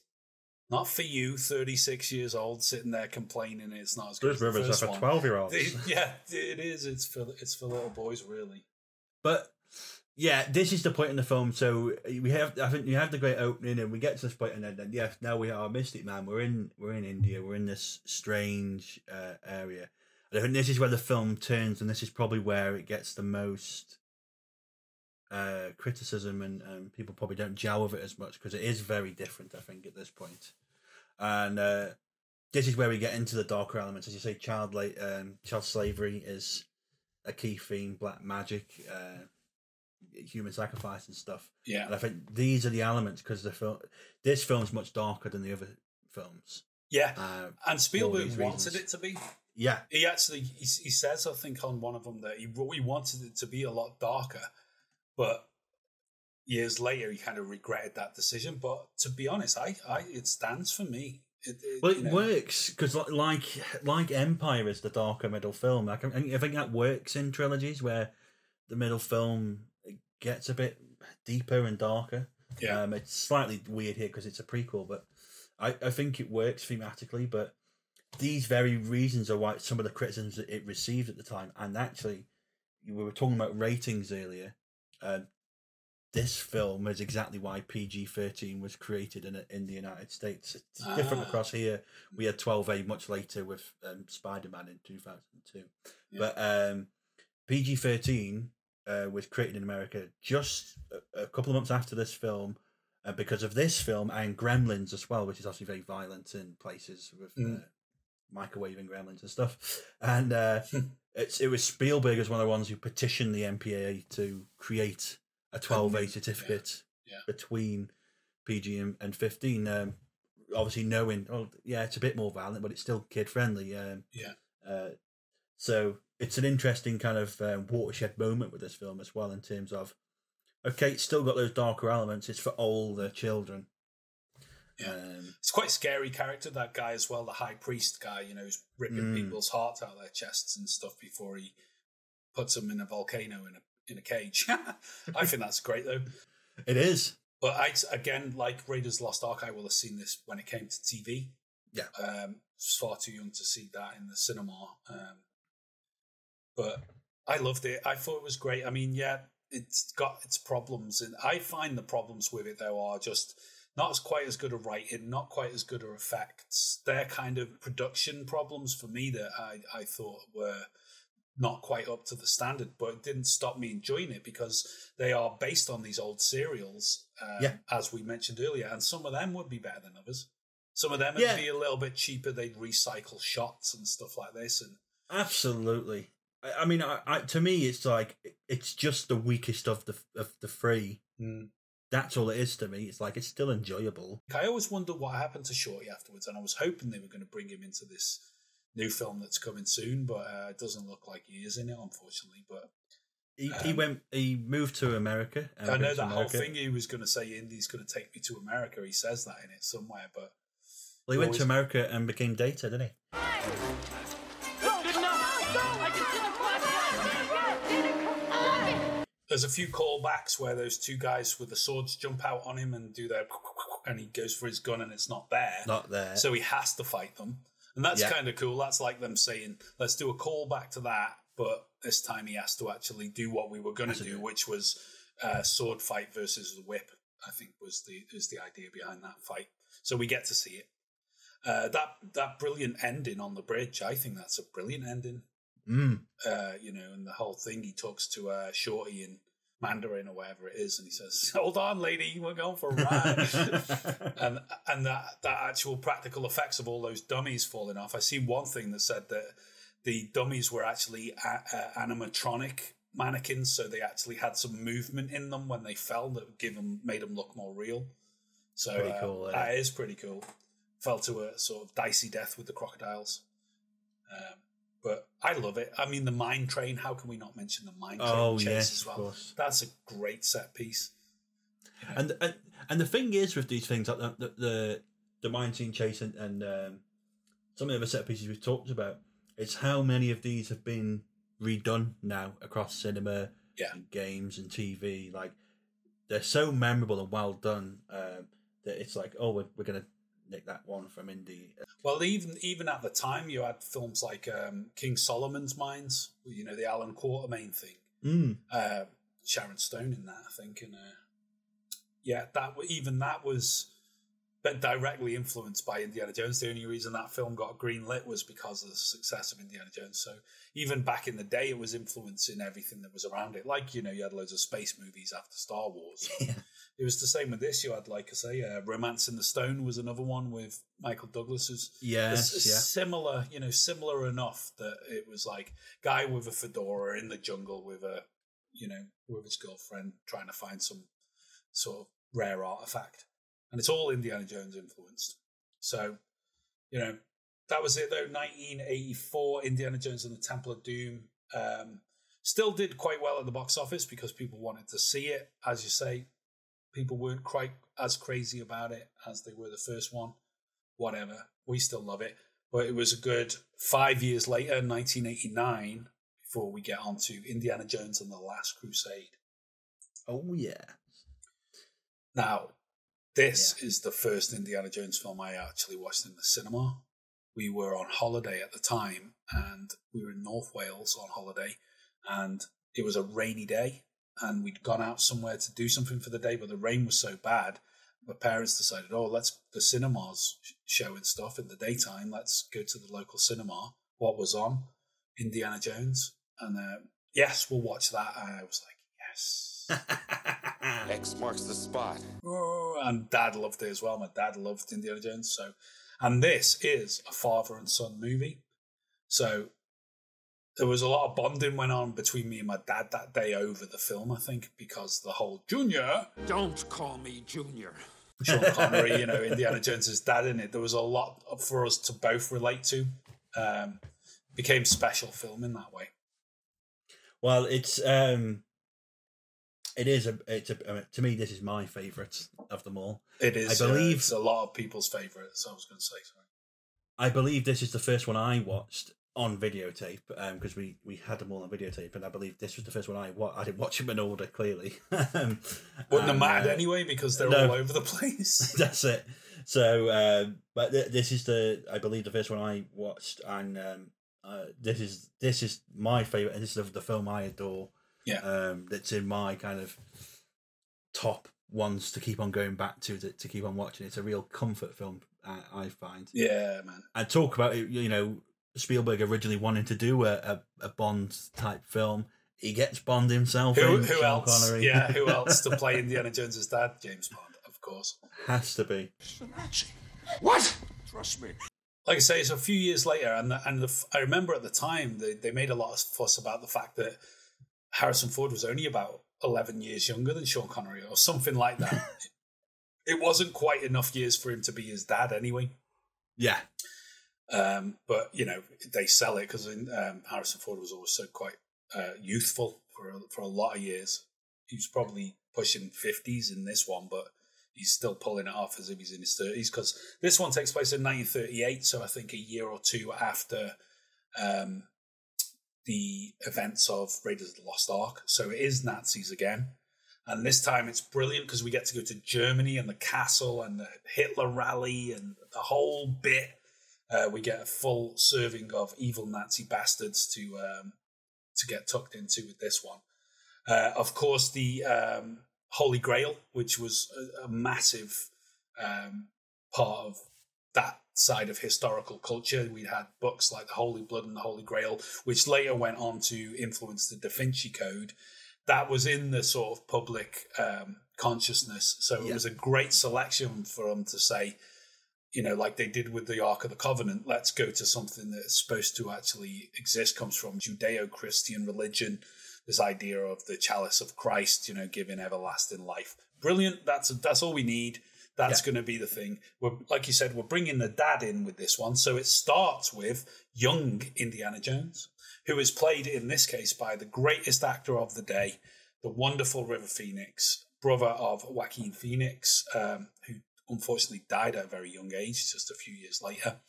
Not for you, 36 years old, sitting there complaining it's not as good those as the rivers first are for 12 year olds [laughs] yeah, it is. It's for it's for little boys, really. But yeah, this is the point in the film. So we have, I think, you have the great opening, and we get to this point, and then, then yes, now we are Mystic Man. We're in, we're in India. We're in this strange uh, area. And I think this is where the film turns, and this is probably where it gets the most uh, criticism, and um, people probably don't gel with it as much because it is very different. I think at this point, and uh, this is where we get into the darker elements, as you say. Child, um, child slavery is a key theme. Black magic. Uh, human sacrifice and stuff. Yeah, And I think these are the elements because the film, this film's much darker than the other films. Yeah, Uh, and Spielberg wanted reasons. it to be. yeah, He actually he, he says I think on one of them that he he wanted it to be a lot darker, but years later he kind of regretted that decision. But to be honest, I, I it stands for me. It, it, well, it you know, works because like like Empire is the darker middle film. I, can, I think that works in trilogies where the middle film gets a bit deeper and darker. Yeah. Um, it's slightly weird here because it's a prequel, but I, I think it works thematically. But these very reasons are why some of the criticisms that it received at the time, and actually, we were talking about ratings earlier. Um, this film is exactly why PG thirteen was created in in the United States. It's different Ah. across here. We had twelve A much later with um, Spider Man in two thousand two, Yeah. but um, PG thirteen uh, was created in America just a, a couple of months after this film, uh, because of this film and Gremlins as well, which is obviously very violent in places with Mm. uh, microwaving Gremlins and stuff. And uh, [laughs] it's it was Spielberg as one of the ones who petitioned the MPAA to create a 12A certificate yeah, yeah. between PG and, and 15. Um, obviously, knowing, oh, yeah, it's a bit more violent, but it's still kid friendly. Um, Yeah. Uh, so it's an interesting kind of uh, watershed moment with this film as well, in terms of, okay, it's still got those darker elements. It's for older children. Yeah. Um, It's quite a scary character, that guy as well, the high priest guy, you know, who's ripping Mm. people's hearts out of their chests and stuff before he puts them in a volcano in a in a cage. [laughs] I think that's great though. it is. But I again, like Raiders Lost Ark, I will have seen this when it came to TV. Yeah. Um far too young to see that in the cinema. Um but I loved it. I thought it was great. I mean, yeah, it's got its problems and I find the problems with it though are just not as quite as good a writing, not quite as good a effects. They're kind of production problems for me that I, I thought were not quite up to the standard, but it didn't stop me enjoying it because they are based on these old serials, um, Yeah. as we mentioned earlier, and some of them would be better than others. Some of them would Yeah. be a little bit cheaper. They'd recycle shots and stuff like this, and Absolutely. I, I mean, I, I, to me, it's like it's just the weakest of the of the three. That's all it is to me. It's like it's still enjoyable. I always wondered what happened to Shorty afterwards, and I was hoping they were going to bring him into this new film that's coming soon, but uh, it doesn't look like he is in it, unfortunately. But He, he Um, went. He moved to America. I know emigrated to that whole thing he was going to say Indy's going to take me to America. He says that in it somewhere, but Well, he went to America and became Data, didn't he? There's a few callbacks where those two guys with the swords jump out on him and do their [laughs] and he goes for his gun and it's not there. Not there. So he has to fight them. And that's Yeah. kind of cool. That's like them saying, let's do a callback to that, but this time he has to actually do what we were going to do which was uh, sword fight versus the whip. I think was the is the idea behind that fight. So we get to see it. Uh, that that brilliant ending on the bridge. I think that's a brilliant ending. Mm. Uh, you know, and the whole thing. He talks to uh, Shorty in Mandarin or whatever it is, and he says, [laughs] "Hold on, lady, we're going for a ride." [laughs] and and that that actual practical effects of all those dummies falling off. I seen one thing that said that the dummies were actually a- uh, animatronic mannequins, so they actually had some movement in them when they fell that give them made them look more real. So Pretty uh, cool, isn't that is pretty cool. Fell to a sort of dicey death with the crocodiles. Um, but I love it. I mean, the mine train. How can we not mention the mine train Oh, chase yes, as well? course. That's a great set piece. And, and and the thing is with these things, like the the the, the mine scene chase and, and um, some of the other set pieces we've talked about, it's how many of these have been redone now across cinema, Yeah. and games and TV. Like they're so memorable and well done um, that it's like, oh, we're, we're gonna nick that one from indie. Well, even even at the time, you had films like um, King Solomon's Mines, you know, the Allan Quatermain thing. Mm. Uh, Sharon Stone in that, I think, and uh, yeah, that even that was directly influenced by Indiana Jones. The only reason that film got green lit was because of the success of Indiana Jones. So even back in the day, it was influencing everything that was around it. Like you know, you had loads of space movies after Star Wars. [laughs] Yeah. It was the same with this. You had, like I say, uh, Romancing the Stone was another one with Michael Douglas's. Yes, It's yeah. similar, you know, similar enough that it was like guy with a fedora in the jungle with a, you know, with his girlfriend trying to find some sort of rare artifact, and it's all Indiana Jones influenced. So, you know, that was it though. 1984, Indiana Jones and the Temple of Doom. Um, still did quite well at the box office because people wanted to see it. As you say, people weren't quite as crazy about it as they were the first one. Whatever, we still love it. But it was a good five years later, 1989, before we get on to Indiana Jones and the Last Crusade. Oh yeah. Now, this is the first Indiana Jones film I actually watched in the cinema. We were on holiday at the time, and we were in North Wales on holiday, and it was a rainy day, and we'd gone out somewhere to do something for the day, but the rain was so bad. My parents decided, oh, let's the cinemas showing stuff in the daytime. Let's go to the local cinema. What was on? Indiana Jones, and uh, yes, we'll watch that. And I was like, yes. [laughs] X marks the spot. Oh, and dad loved it as well. My dad loved Indiana Jones. So, and this is a father and son movie. So there was a lot of bonding went on between me and my dad that day over the film. I think because the whole Junior, Don't call me Junior. Sean [laughs] Connery, you know, Indiana Jones's dad in it. There was a lot for us to both relate to. Um, became special film in that way. Well, it's um, it is a it's a I mean, to me this is my favourite of them all. It is. I uh, believe- it's a lot of people's favourite. So I was going to say sorry. I believe this is the first one I watched on videotape because we we had them all on videotape, and I believe this was the first one I wa- I didn't watch them in order clearly. [laughs] um, Wouldn't have mattered uh, anyway because they're no. all over the place. [laughs] That's it. So, um, but th- this is the I believe the first one I watched, and um, uh, this is this is my favorite, and this is the, the film I adore. Yeah. um, that's in my kind of top ones to keep on going back to to, to keep on watching. It's a real comfort film, uh, I find. yeah, man. And talk about it, you know, Spielberg originally wanted to do a, a, a Bond type film. He gets Bond himself. Who, in, who Sean else? Connery. Yeah, who [laughs] else to play Indiana Jones's dad? James Bond, of course. has to be. What? Trust me. Like I say, it's a few years later, and the, and the, f- I remember at the time they, they made a lot of fuss about the fact that Harrison Ford was only about eleven years younger than Sean Connery, or something like that. [laughs] it wasn't quite enough years for him to be his dad, anyway. Yeah, Um, but you know they sell it because um, Harrison Ford was always so quite uh, youthful for a, for a lot of years. He was probably pushing fifties in this one, but he's still pulling it off as if he's in his thirties. Because this one takes place in 1938, so I think a year or two after um, the events of Raiders of the Lost Ark. So it is Nazis again. And this time it's brilliant because we get to go to Germany and the castle and the Hitler rally and the whole bit. Uh, we get a full serving of evil Nazi bastards to um, to get tucked into with this one. Uh, of course, the um, Holy Grail, which was a, a massive um, part of that side of historical culture. We had books like the Holy Blood and the Holy Grail, which later went on to influence the Da Vinci Code. That was in the sort of public um, consciousness. So it Yeah. was a great selection for them to say, you know, like they did with the Ark of the Covenant, let's go to something that's supposed to actually exist, comes from Judeo Christian religion, this idea of the chalice of Christ, you know, giving everlasting life. Brilliant. That's that's all we need. That's Yeah. going to be the thing. We're like you said, we're bringing the dad in with this one, so it starts with young Indiana Jones, who is played in this case by the greatest actor of the day, the wonderful River Phoenix, brother of Joaquin Phoenix, um, who unfortunately died at a very young age, just a few years later.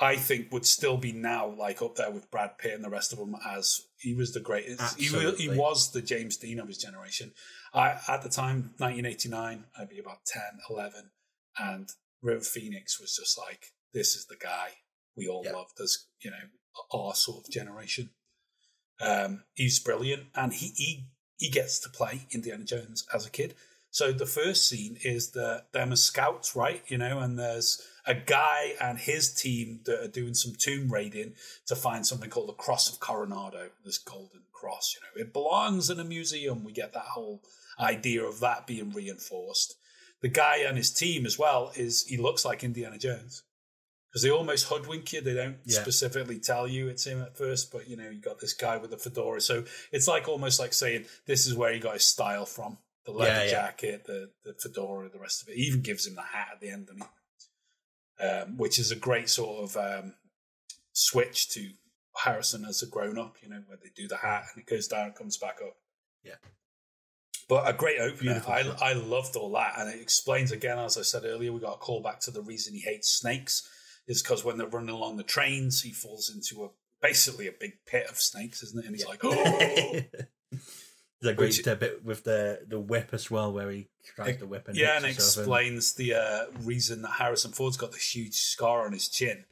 I think would still be now like up there with Brad Pitt and the rest of them as he was the greatest. He, he was the James Dean of his generation. I at the time, 1989, I'd be about 10, 11, and River Phoenix was just like, this is the guy we all Yeah. loved as you know our sort of generation. Um, he's brilliant, and he he he gets to play Indiana Jones as a kid. So the first scene is that them as scouts, right? You know, and there's a guy and his team that are doing some tomb raiding to find something called the Cross of Coronado, this golden cross. You know, it belongs in a museum. We get that whole idea of that being reinforced. The guy and his team as well is he looks like Indiana Jones because they almost hoodwink you. They don't Yeah. specifically tell you it's him at first, but you know you got this guy with the fedora. So it's like almost like saying this is where he got his style from: the leather Yeah, yeah. jacket, the the fedora, the rest of it. He even gives him the hat at the end, um, which is a great sort of um, switch to Harrison as a grown up. You know, where they do the hat and it goes down and comes back up. Yeah. But a great opener. Beautiful I. I loved all that. And it explains again, as I said earlier, we got a call back to the reason he hates snakes is because when they're running along the trains, he falls into a basically a big pit of snakes, isn't it? And he's like, oh, [laughs] A great Which- bit with the the whip as well, where he tries the whip and yeah, and in. explains the uh, reason that Harrison Ford's got this huge scar on his chin,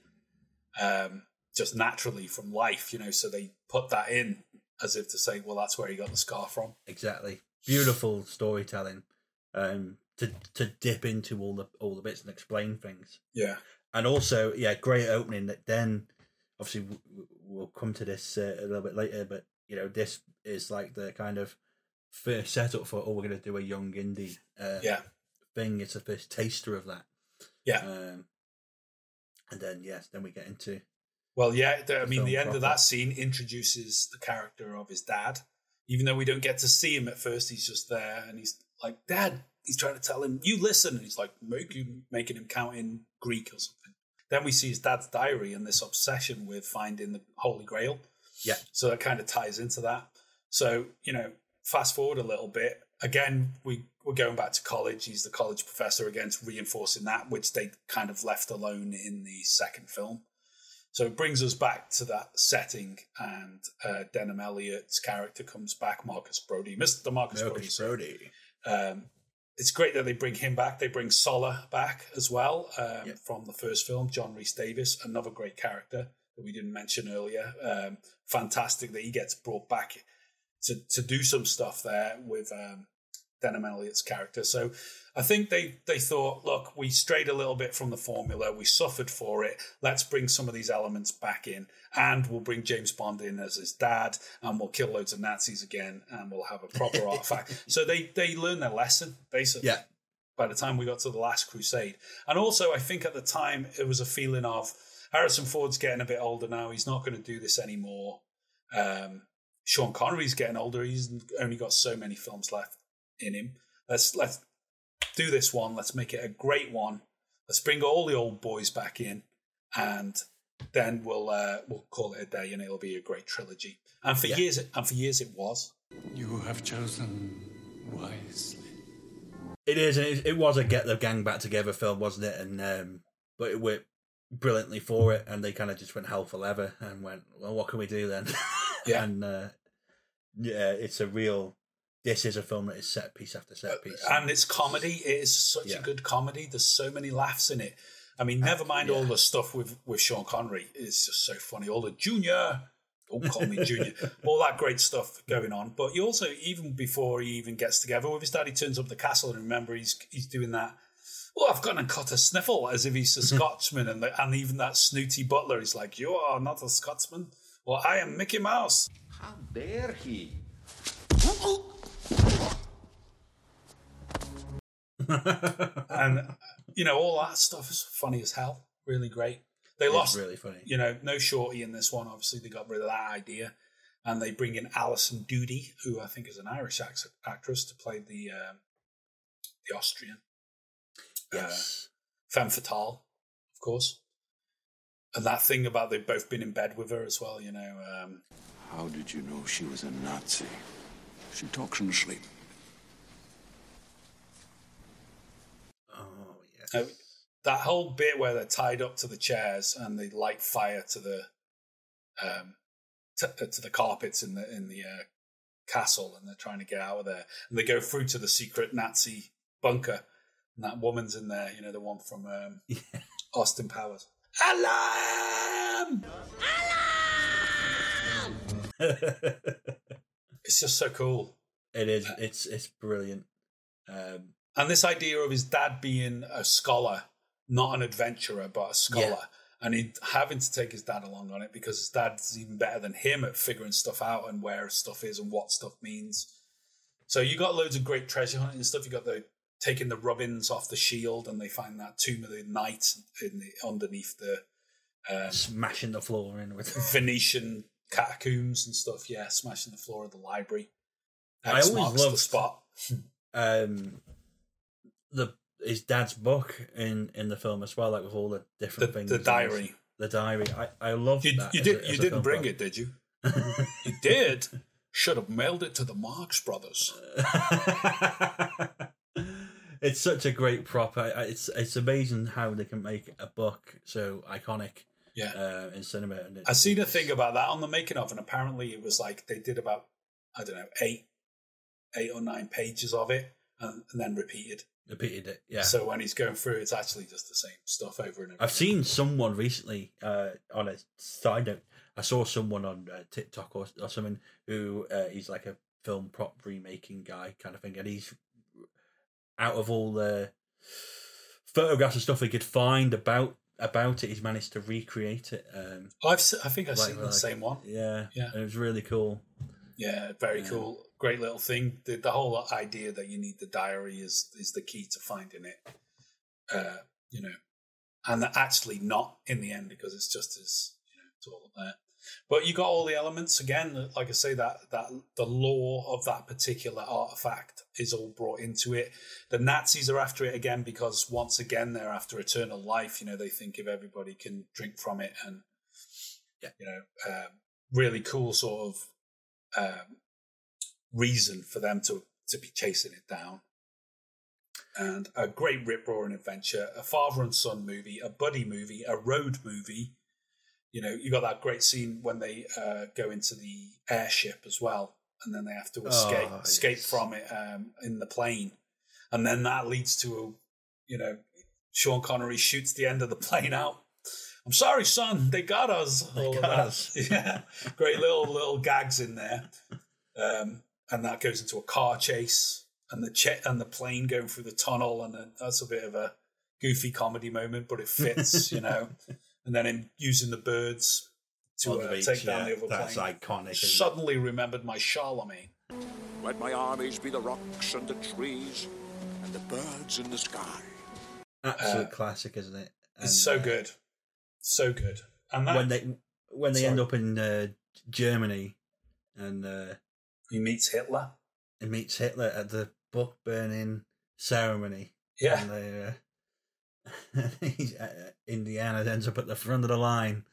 um, just naturally from life, you know. So they put that in as if to say, well, that's where he got the scar from. exactly. Beautiful storytelling. Um, to to dip into all the all the bits and explain things. Yeah, and also yeah great opening that then obviously we'll come to this uh, a little bit later but you know this is like the kind of first setup for oh we're going to do a young indie uh, yeah, thing it's a first taster of that yeah. um, and then yes then we get into Well, yeah. The, I mean, the end proper. of that scene introduces the character of his dad. Even though we don't get to see him at first, he's just there, and he's like, "Dad." He's trying to tell him, "You listen," and he's like, making making him count in Greek or something. Then we see his dad's diary and this obsession with finding the Holy Grail. Yeah So that kind of ties into that. So, you know, fast forward a little bit. Again, we, we're going back to college. He's the college professor again, reinforcing that, which they kind of left alone in the second film. So it brings us back to that setting, and uh, Denholm Elliott's character comes back, Marcus Brody, Mr. Marcus, Brody. Marcus sorry. Brody Um, it's great that they bring him back. They bring Sallah back as well um, from the first film. John Rhys-Davies, another great character that we didn't mention earlier. Um, fantastic that he gets brought back to to do some stuff there with um, Denholm Elliott's character. So I think they they thought, look, we strayed a little bit from the formula. We suffered for it. Let's bring some of these elements back in, and we'll bring James Bond in as his dad, and we'll kill loads of Nazis again, and we'll have a proper artifact. [laughs] So they they learned their lesson basically. yeah By the time we got to the Last Crusade, and also I think at the time it was a feeling of Harrison Ford's getting a bit older now. He's not going to do this anymore. Um, Sean Connery's getting older. He's only got so many films left in him. Let's let's do this one. Let's make it a great one. Let's bring all the old boys back in, and then we'll uh, we'll call it a day, and it'll be a great trilogy. And for Yeah. years, and for years, it was. You have chosen wisely. it is and it, it was a get the gang back together film wasn't it and um but it worked brilliantly for it and they kind of just went hell for leather and went well what can we do then [laughs] Yeah. and uh yeah it's a real this is a film that is set piece after set piece and it's comedy. It is such Yeah. a good comedy. There's so many laughs in it. I mean, never mind all the stuff with with Sean Connery. It's just so funny. All the Junior, don't call me Junior. [laughs] all that great stuff going on. But you also, even before he even gets together with his dad, he turns up the castle and remember he's he's doing that. Oh, I've gone and caught a sniffle as if he's a Scotsman, and the, and even that snooty butler is like, "You are not a Scotsman." Well, I am Mickey Mouse. How dare he? [laughs] and you know all that stuff is funny as hell really great they It's lost really funny you know no shorty in this one obviously they got rid of that idea and they bring in alison doody who i think is an irish act- actress to play the um, the austrian yes. Femme fatale of course. And that thing about they've both been in bed with her as well you know um, How did you know she was a Nazi? She talks in her sleep. oh yes. Uh, that whole bit where they're tied up to the chairs and they light fire to the um to, to the carpets in the in the uh, castle and they're trying to get out of there. And they go through to the secret Nazi bunker and that woman's in there you know the one from um, [laughs] Austin Powers. Alarm! Alarm! [laughs] it's just so cool. It is. It's it's brilliant. Um And this idea of his dad being a scholar, not an adventurer, but a scholar, and he having to take his dad along on it because his dad's even better than him at figuring stuff out and where stuff is and what stuff means. So you got loads of great treasure hunting and stuff. You got the taking the rubbings off the shield, and they find that tomb of the knight in the, underneath the um, smashing the floor in with [laughs] Venetian catacombs and stuff. Yeah, smashing the floor of the library. I always marks the spot. um the his dad's book in in the film as well, like with all the The, different things. the diary. The diary. I I love You, that. you did. A, you didn't bring prop. it, did you? [laughs] you did. Should have mailed it to the Marx Brothers. [laughs] it's such a great prop. I, I- it's it's amazing how they can make a book so iconic Yeah. uh, in cinema. And it, I seen a thing about that on the making of, and apparently it was like they did about I don't know eight, eight or nine pages of it, and, and then repeated. repeated it. Yeah. So when he's going through, it's actually just the same stuff over and over. I've seen someone recently uh, on a side note. I saw someone on uh, TikTok or, or something who uh, he's like a film prop remaking guy kind of thing, and he's out of all the photographs and stuff he could find about about it, he's managed to recreate it. Um, I've, I think I've like- seen the same one. Yeah, Yeah. it was really cool. Yeah, very Yeah. cool. Great little thing. The, the whole idea that you need the diary is is the key to finding it. Uh, you know, and actually not in the end because it's just as you know, it's all there. But you got all the elements again. Like I say, that that the lore of that particular artifact is all brought into it. The Nazis are after it again because once again they're after eternal life. You know, they think if everybody can drink from it and Yeah. you know, um, really cool sort of um, reason for them to to be chasing it down. And a great rip roaring adventure, a father and son movie, a buddy movie, a road movie. You know, you got that great scene when they uh, go into the airship as well, and then they have to escape Oh, escape yes. from it um, in the plane, and then that leads to a, you know, Sean Connery shoots the end of the plane out. I'm sorry, son, they got us. They all got us. [laughs] Yeah, great little little gags in there, um, and that goes into a car chase, and the ch- and the plane going through the tunnel, and that's a bit of a goofy comedy moment, but it fits, you know. [laughs] And then him using the birds to uh, beach, take down yeah, the other that's plane. iconic. isn't it? Suddenly remembered my Charlemagne. Let my armies be the rocks and the trees and the birds in the sky. Absolute uh, classic, isn't it? It's so uh, good, so good. And that when they when they end up in uh, Germany and uh, he meets Hitler. he meets Hitler at the book burning ceremony. Yeah, And they, uh, [laughs] Indiana ends up at the front of the line.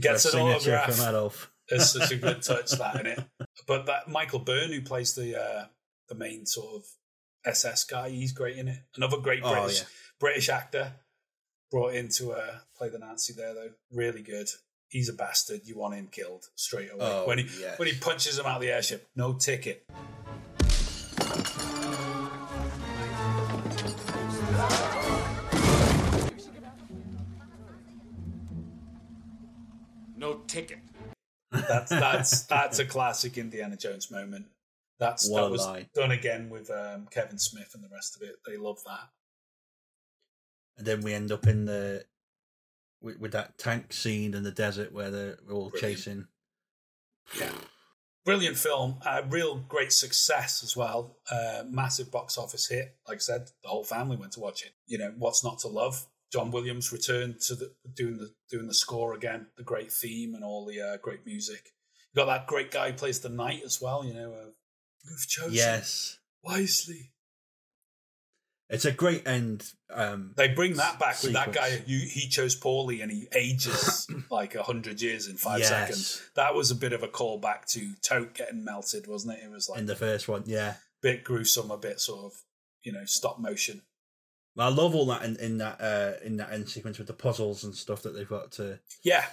gets an autograph. from Adolf. [laughs] There's such a [laughs] good touch that in it. But that Michael Byrne, who plays the uh, the main sort of SS guy, he's great in it. Another great Oh, British yeah. British actor brought in to uh, play the Nazi there though. Really good. He's a bastard. You want him killed straight away. Oh, when he yes. when he punches him out of the airship, no ticket. No ticket. That's that's [laughs] that's a classic Indiana Jones moment. That's What that was line. done again with um, Kevin Smith and the rest of it. They love that. And then we end up in the with, with that tank scene in the desert where they're all Brilliant. chasing. Yeah. Brilliant film, uh, real great success as well. Uh, massive box office hit. Like I said, the whole family went to watch it. You know, what's not to love? John Williams returned to the doing the doing the score again, the great theme and all the uh, great music. You got that great guy who plays the knight as well. You know, uh, we've chosen Yes, wisely. it's a great end. Um, They bring that back with that guy. You, he chose poorly and he ages [coughs] like a hundred years in five Yes. seconds. That was a bit of a callback to Toht getting melted, wasn't it? It was like in the first one, yeah. bit gruesome, a bit sort of you know stop motion. I love all that in, in that uh, in that end sequence with the puzzles and stuff that they've got to. Yeah,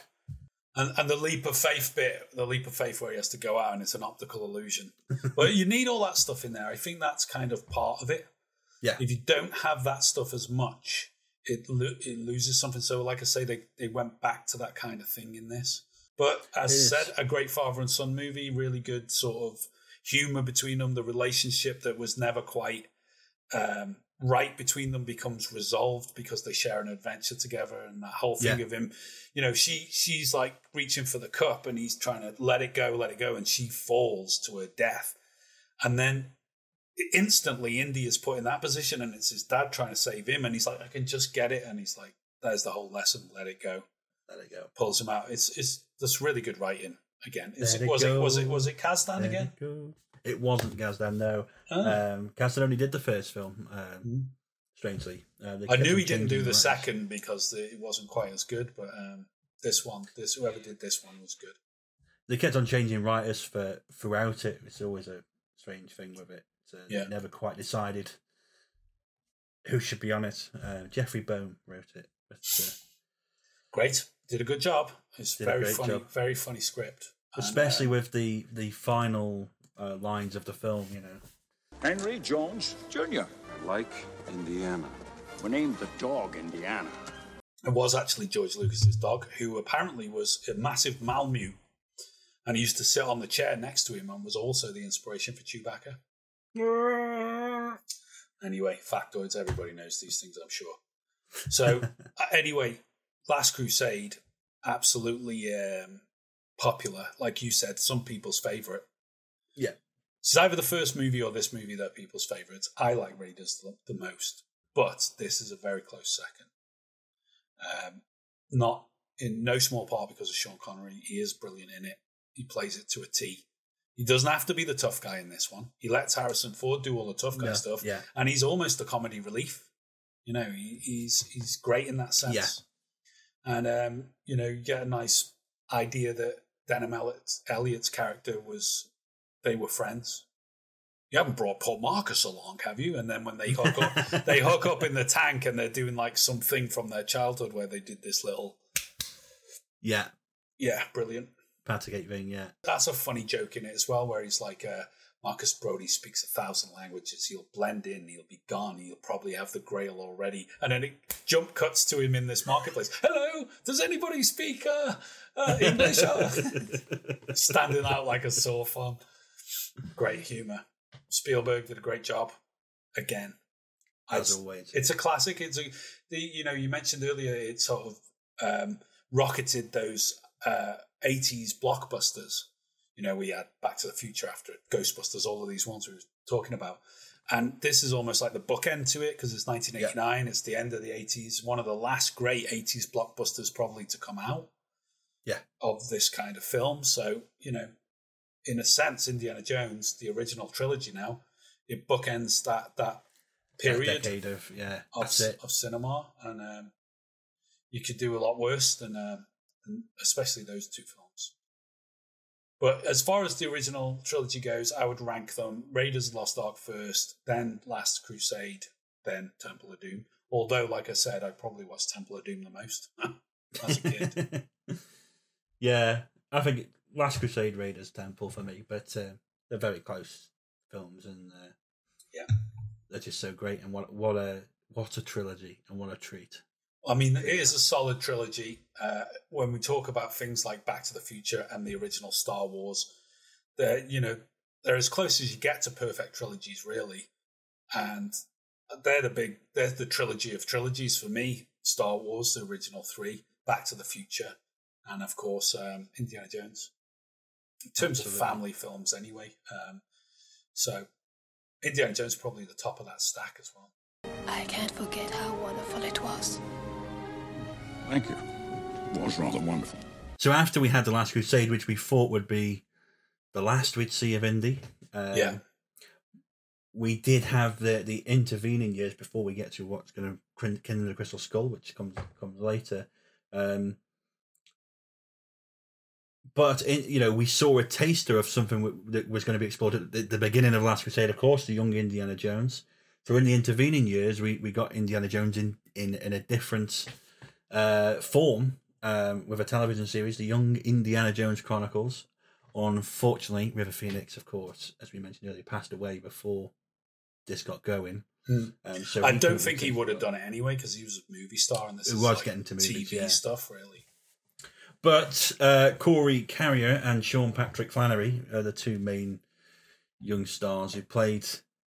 and and the leap of faith bit, the leap of faith where he has to go out and it's an optical illusion. [laughs] but you need all that stuff in there. I think that's kind of part of it. Yeah. If you don't have that stuff as much, it lo- it loses something. So, like I say, they they went back to that kind of thing in this. But as said, a great father and son movie. Really good sort of humor between them. The relationship that was never quite um, right between them becomes resolved because they share an adventure together, and that whole thing Yeah. of him, you know, she she's like reaching for the cup, and he's trying to let it go, let it go, and she falls to her death, and then instantly Indy is put in that position, and it's his dad trying to save him, and he's like, I can just get it, and he's like, there's the whole lesson, let it go, There they go. pulls him out. It's it's that's really good writing. Again, is it, it was it was it was it Kasdan There again? go. It wasn't Kasdan, no. Oh. Um, Kasdan only did the first film, um, Mm. Strangely, uh, I knew he didn't do changing the writers. second because the, it wasn't quite as good, but um, this one, this whoever did this one was good. They kept on changing writers for throughout it. It's always a strange thing with it. So Yeah. They never quite decided who should be on it. Uh, Jeffrey Boam wrote it, but uh, Great, did a good job. It's very funny, job. very funny script. And, especially um, with the the final uh, lines of the film. You know, Henry Jones Jr. Like Indiana. We named the dog Indiana. It was actually George Lucas's dog, who apparently was a massive Malamute, and he used to sit on the chair next to him, and was also the inspiration for Chewbacca. [laughs] Anyway, factoids. Everybody knows these things, I'm sure. So, [laughs] uh, anyway, Last Crusade, absolutely um, popular. Like you said, some people's favorite. Yeah. It's either the first movie or this movie that people's favorites. I like Raiders the, the most, but this is a very close second. Um, not in no small part because of Sean Connery. He is brilliant in it. He plays it to a T. He doesn't have to be the tough guy in this one. He lets Harrison Ford do all the tough guy No, stuff, yeah. and he's almost the comedy relief. You know, he, he's he's great in that sense. Yeah. And um, you know, you get a nice idea that Denholm Elliott- Elliott's character was they were friends. You haven't brought Paul Marcus along, have you? And then when they hook up, [laughs] they hook up in the tank, and they're doing like something from their childhood where they did this little, yeah, yeah, brilliant. Patagate thing. Yeah, That's a funny joke in it as well, where he's like, uh, Marcus Brody speaks a thousand languages. He'll blend in. He'll be gone. He'll probably have the Grail already. And then it jump cuts to him in this marketplace. Hello, does anybody speak uh, uh, English? [laughs] [laughs] Standing out like a sore thumb. Great humor. Spielberg did a great job again. as It's- always. it's a classic. It's a the you know you mentioned earlier it sort of um, rocketed those uh, 80s blockbusters. You know we had Back to the Future after it, Ghostbusters, all of these ones we were talking about, and this is almost like the bookend to it because it's 1989. It's the end of the 80s. One of the last great 80s blockbusters probably to come out Yeah. of this kind of film. So you know, in a sense, Indiana Jones, the original trilogy, now it bookends that that period That of yeah, of, of cinema, and um, you could do a lot worse than, um, than especially those two films. But as far as the original trilogy goes, I would rank them: Raiders of the Lost Ark first, then Last Crusade, then Temple of Doom. Although, like I said, I probably watched Temple of Doom the most [laughs] as a kid. [laughs] yeah, I think Last Crusade Raiders Temple for me, but uh, they're very close films, and uh, Yeah. they're just so great. And what what a what a trilogy, and what a treat. I mean, it is a solid trilogy. Uh, when we talk about things like Back to the Future and the original Star Wars, they're you know they're as close as you get to perfect trilogies, really. And they're the big, they're the trilogy of trilogies for me. Star Wars, the original three, Back to the Future, and of course um, Indiana Jones. In terms Absolutely. of family films, anyway. Um, so Indiana Jones is probably the top of that stack as well. I can't forget how wonderful it was. Thank you. It was rather wonderful. So after we had the Last Crusade, which we thought would be the last we'd see of Indy, um, Yeah. we did have the the intervening years before we get to what's going to Kingdom of the Crystal Skull, which comes comes later. Um, but in, you know, we saw a taster of something w- that was going to be explored at the, the beginning of Last Crusade, of course, the young Indiana Jones. So in the intervening years, we, we got Indiana Jones in in, in a different uh, form um, with a television series, the Young Indiana Jones Chronicles. Unfortunately, River Phoenix, of course, as we mentioned earlier, passed away before this got going. Hmm. Um, so I don't think he would have done it anyway because he was a movie star and this It is was like getting to movies, TV yeah. stuff, really. But uh, Corey Carrier and Sean Patrick Flanery are the two main young stars who played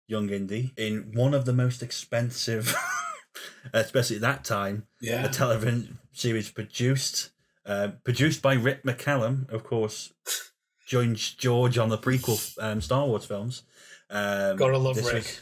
young Indy in one of the most expensive, [laughs] especially at that time, Yeah. a television series produced. Uh, produced by Rick McCallum, of course, joins George on the prequel um, Star Wars films. Um, Gotta love Rick.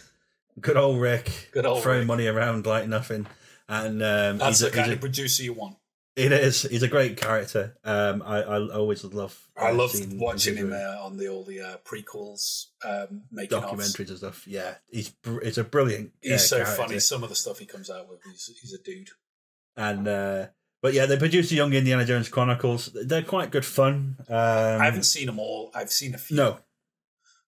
good old Rick. Good old throwing Rick. money around like nothing. And um, That's he's a- the kind a- of producer you want. It is. He's a great character. Um, I, I always love. I uh, love watching him uh, on the all the uh, prequels, um, making offs. documentaries and stuff. Yeah, he's br- it's a brilliant. He's uh, so character. funny. Some of the stuff he comes out with, he's, he's a dude. And uh, but yeah, they produced the Young Indiana Jones Chronicles. They're quite good fun. Um, I haven't seen them all. I've seen a few. No,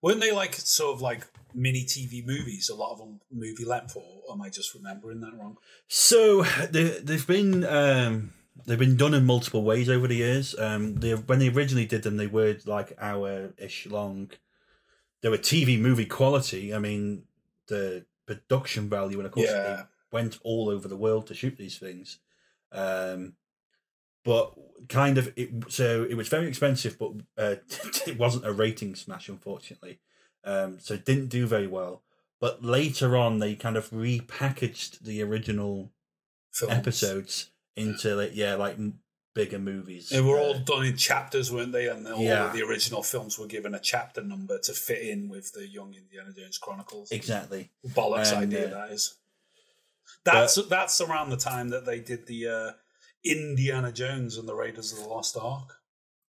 weren't they like sort of like mini TV movies? A lot of them movie length, or am I just remembering that wrong? So they they've been um, they've been done in multiple ways over the years. Um, they when they originally did them, they were like hour ish long. They were TV movie quality. I mean, the production value, and of course, Yeah. they went all over the world to shoot these things. Um, but kind of it, so it was very expensive, but uh, [laughs] it wasn't a rating smash, unfortunately. Um, so it didn't do very well. But later on, they kind of repackaged the original Films. episodes into like yeah, like bigger movies. They were all done in chapters, weren't they? And all Yeah. of the original films were given a chapter number to fit in with the Young Indiana Jones Chronicles. exactly. Bollocks And, idea uh, that is. That's that's around the time that they did the uh, Indiana Jones and the Raiders of the Lost Ark.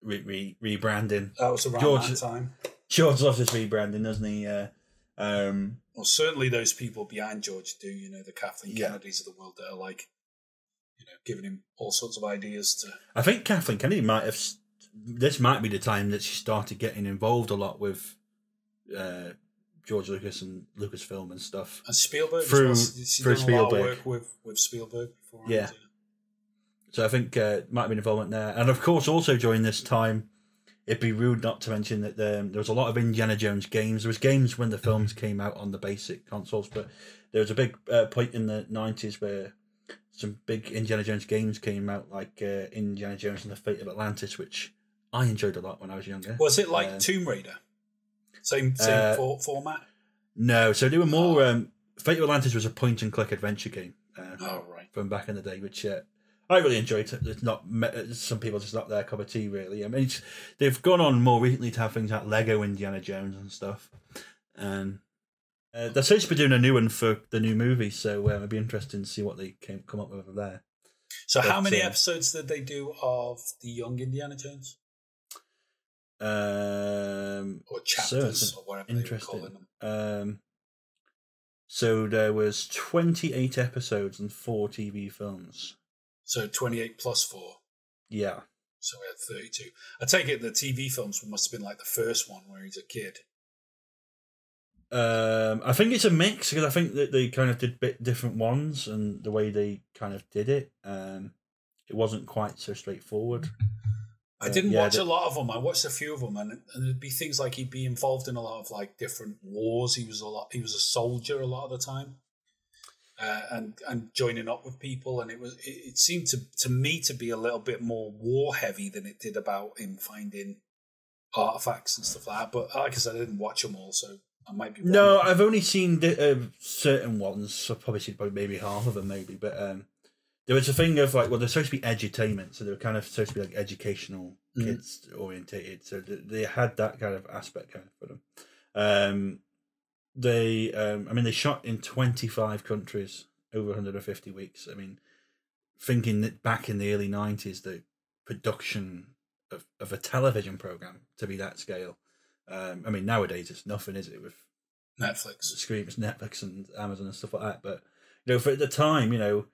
Re- re- rebranding. That was around George- that time. George loves his rebranding, doesn't he? Uh, um, Well, certainly those people behind George do. You know, the Kathleen Yeah. Kennedys of the world that are like, you know, giving him all sorts of ideas to. I think Kathleen Kennedy might have. This might be the time that she started getting involved a lot with uh, George Lucas and Lucasfilm and stuff. And Spielberg Through- well. Through done a lot of Spielberg. work with with Spielberg before. Yeah. So I think uh, might have been involvement there, and of course, also during this time, it'd be rude not to mention that um, there was a lot of Indiana Jones games. There was games when the films came out on the basic consoles, but there was a big uh, point in the nineties where some big Indiana Jones games came out, like uh, Indiana Jones and the Fate of Atlantis, which I enjoyed a lot when I was younger. Was it like Uh, Tomb Raider? Same same uh, for, format. No, so they were more. Um, Fate of Atlantis was a point and click adventure game. Uh, Oh right. from back in the day, which uh, I really enjoyed. It's not some people just not their cup of tea, really. I mean, it's, they've gone on more recently to have things like Lego Indiana Jones and stuff, and uh, they're supposed to be doing a new one for the new movie, so uh, it'd be interesting to see what they came come up with over there. So how many uh, episodes did they do of the Young Indiana Jones Um, or so chapters it's or whatever they were interesting. calling them? Um, so there was twenty eight episodes and four TV films. So twenty eight plus four. Yeah. So we had thirty two. I take it the TV films must have been like the first one where he's a kid. Um, I think it's a mix because I think that they kind of did bit different ones and the way they kind of did it. Um, it wasn't quite so straightforward. I Uh, didn't yeah, watch a lot of them. I watched a few of them, and, and there'd be things like he'd be involved in a lot of like different wars. He was a lot. He was a soldier a lot of the time, uh, and and joining up with people. And it was it, it seemed to to me to be a little bit more war heavy than it did about him finding artifacts and stuff like that. But like I said, I didn't watch them all, so I might be wrong. No, I've only seen the, uh, certain ones. I've probably seen probably maybe half of them, maybe. But um, there was a thing of like, well, they're supposed to be edutainment, so they were kind of supposed to be like educational, Mhm. kids orientated. So th- they had that kind of aspect kind of for them. Um, they, um, I mean, they shot in twenty five countries over 150 weeks. I mean, thinking that back in the early 90s, the production of, of a television program to be that scale. Um, I mean, nowadays it's nothing, is it? With Netflix. screams Netflix and Amazon and stuff like that. But you know, for at the time, you know,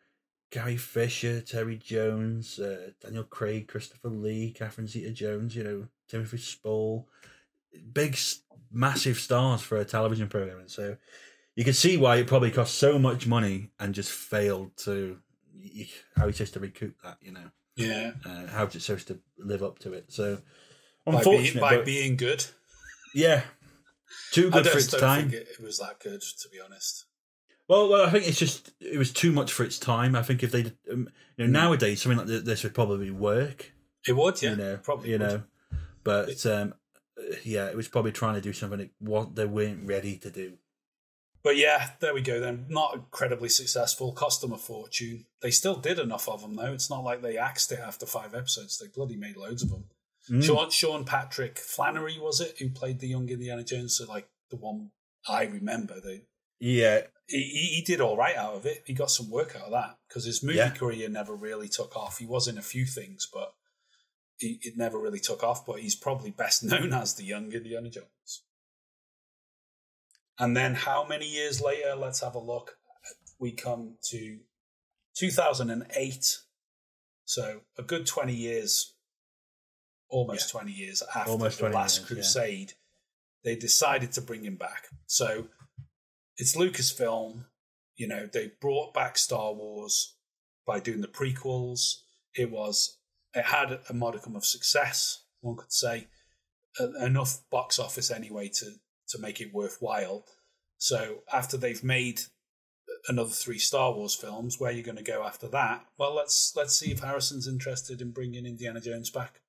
Carrie Fisher, Terry Jones, uh, Daniel Craig, Christopher Lee, Catherine Zeta-Jones, you know, Timothy Spall, big, massive stars for a television program, and so you can see why it probably cost so much money and just failed to how it's supposed to recoup that. You know, Yeah, uh, how it's supposed to live up to it. So. by, being, by being good. Yeah, too good for its time. think it, it was that good, to be honest. Well, well, I think it's just it was too much for its time. I think if they, um, you know, nowadays something like this would probably work. It would, yeah, you know, probably. you would. know, but um, uh, yeah, it was probably trying to do something that what they weren't ready to do. But yeah, there we go then. Not incredibly successful, cost them a fortune. They still did enough of them though. It's not like they axed it after five episodes. They bloody made loads of them. Mm. Sean, Sean Patrick Flanery was it who played the young Indiana Jones? So like the one I remember. They Yeah, he, he he did all right out of it. He got some work out of that because his movie Yeah. career never really took off. He was in a few things, but he, it never really took off. But he's probably best [laughs] known as the young Indiana Jones. And then, how many years later? Let's have a look. We come to 2008. So a good 20 years, almost 20 years after Almost the Last years, yeah. Crusade, they decided to bring him back. So it's Lucasfilm. You know, they brought back Star Wars by doing the prequels. It was it had a modicum of success, one could say, enough box office anyway to to make it worthwhile. So after they've made another three Star Wars films, where are you going to go after that? Well, let's let's see if Harrison's interested in bringing Indiana Jones back.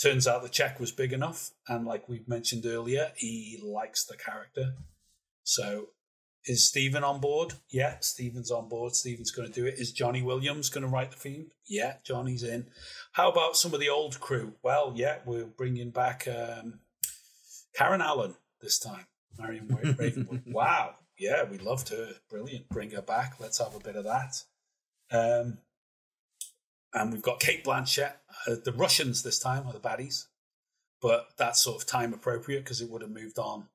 Turns out the check was big enough, and like we mentioned earlier, he likes the character. So, is Stephen on board? Yeah, Stephen's on board. Stephen's going to do it. Is Johnny Williams going to write the theme? Yeah, Johnny's in. How about some of the old crew? Well, yeah, we're bringing back um, Karen Allen this time. Marion [laughs] Ravenwood. wow. Yeah, we loved her. Brilliant. Bring her back. Let's have a bit of that. Um, and we've got Cate Blanchett. Uh, the Russians this time are the baddies, but that's sort of time appropriate because it would have moved on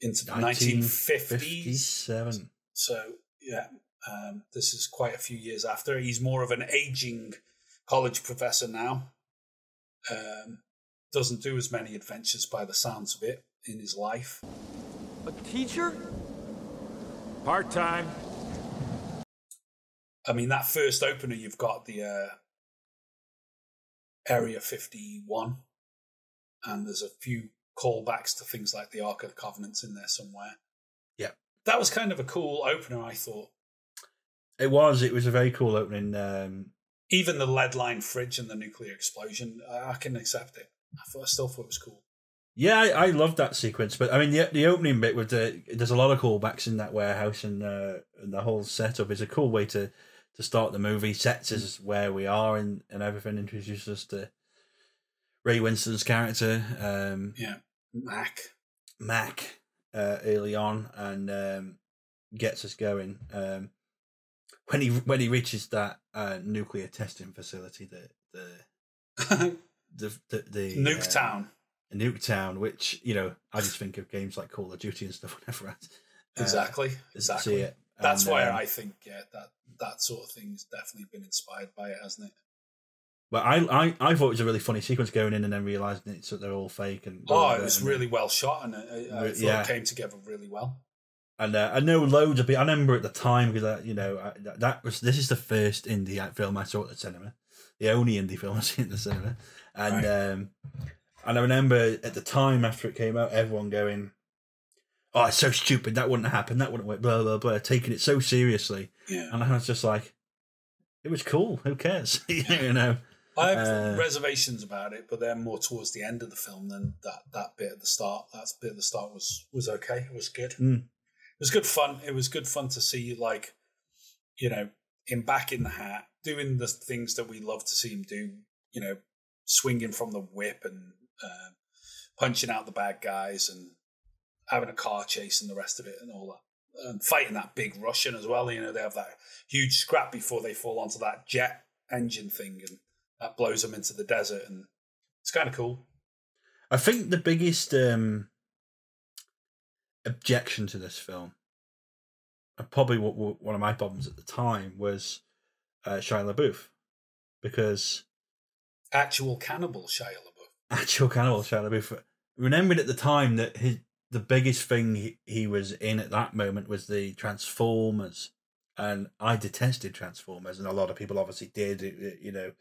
into the 1950s. 1957. So yeah, um, this is quite a few years after. He's more of an aging college professor now. Um, doesn't do as many adventures by the sounds of it in his life. A teacher? Part time. I mean, that first opener, you've got the uh, Area 51, and there's a few callbacks to things like the Ark of the Covenants in there somewhere. Yeah. That was kind of a cool opener, I thought. It was. It was a very cool opening. Um, Even the lead line fridge and the nuclear explosion, I, can accept it. I, thought, I still thought it was cool. yeah, I, I loved that sequence. But I mean, the the opening bit with the there's a lot of callbacks in that warehouse, and, uh, and the whole setup is a cool way to to start the movie. Sets us where we are and and everything. Introduces us to Ray Winstone's character, um, Yeah. Mac. Mac, uh, early on, and um, gets us going. Um, when he when he reaches that uh, nuclear testing facility, the the [laughs] the the, the Nuketown. um, Nuketown, which you know, I just think of games like Call of Duty and stuff [laughs] whenever I uh, Exactly. Exactly. It. That's And, why um, I think, yeah, that, that sort of thing's definitely been inspired by it, hasn't it? But I, I I thought it was a really funny sequence going in and then realizing it's that they're all fake and Oh, it was and- really well shot and I, I thought yeah. it came together really well. And uh, I know loads of people. I remember at the time because uh, you know I, that, that was this is the first indie film I saw at the cinema, the only indie film [laughs] I seen at the cinema, and um, and I remember at the time after it came out, everyone going, "Oh, it's so stupid! That wouldn't happen. That wouldn't work." Blah blah blah, taking it so seriously, Yeah. and I was just like, "It was cool. Who cares?" [laughs] you know. I have Uh, reservations about it, but they're more towards the end of the film than that, that bit at the start. That bit at the start was was okay. It was good. Mm. It was good fun. It was good fun to see, like, you know, him back in the hat, doing the things that we love to see him do. You know, swinging from the whip and uh, punching out the bad guys and having a car chase and the rest of it and all that. And fighting that big Russian as well. You know, they have that huge scrap before they fall onto that jet engine thing and that blows them into the desert. And it's kind of cool. I think the biggest um, objection to this film, and probably what, what one of my problems at the time was uh, Shia LaBeouf, because Actual cannibal Shia LaBeouf. [laughs] actual cannibal Shia LaBeouf. Remembered at the time that his the biggest thing he, he was in at that moment was the Transformers, and I detested Transformers, and a lot of people obviously did. It, it- you know,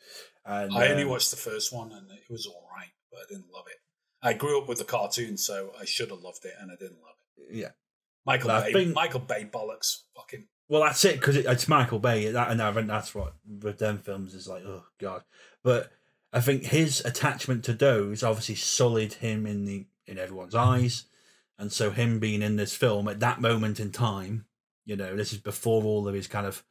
and I only um, watched the first one and it was all right, but I didn't love it. I grew up with the cartoon, so I should have loved it, and I didn't love it. yeah. Michael Well, Bay, think- Michael Bay bollocks, fucking. Well, that's it because it, it's Michael Bay, that, and I think that's what with them films is like. Oh god! But I think his attachment to those obviously sullied him in the in everyone's eyes, and so him being in this film at that moment in time, you know, this is before all of his kind of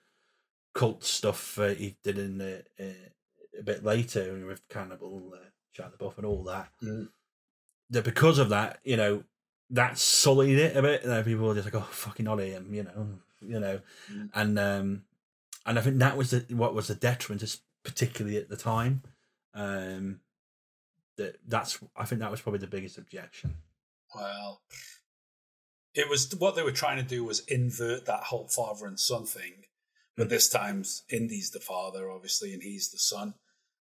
cult stuff uh, he did in the, uh, a bit later with Cannibal, uh, Shia LaBeouf, and all that. Mm. That because of that, you know, that sullied it a bit. Uh, people were just like, "Oh, fucking Ollie," and you know, you know, and um, and I think that was the, what was the detriment, particularly at the time. Um, that that's I think that was probably the biggest objection. Well, it was what they were trying to do was invert that whole father and son thing, but this time's Indy's the father, obviously, and he's the son,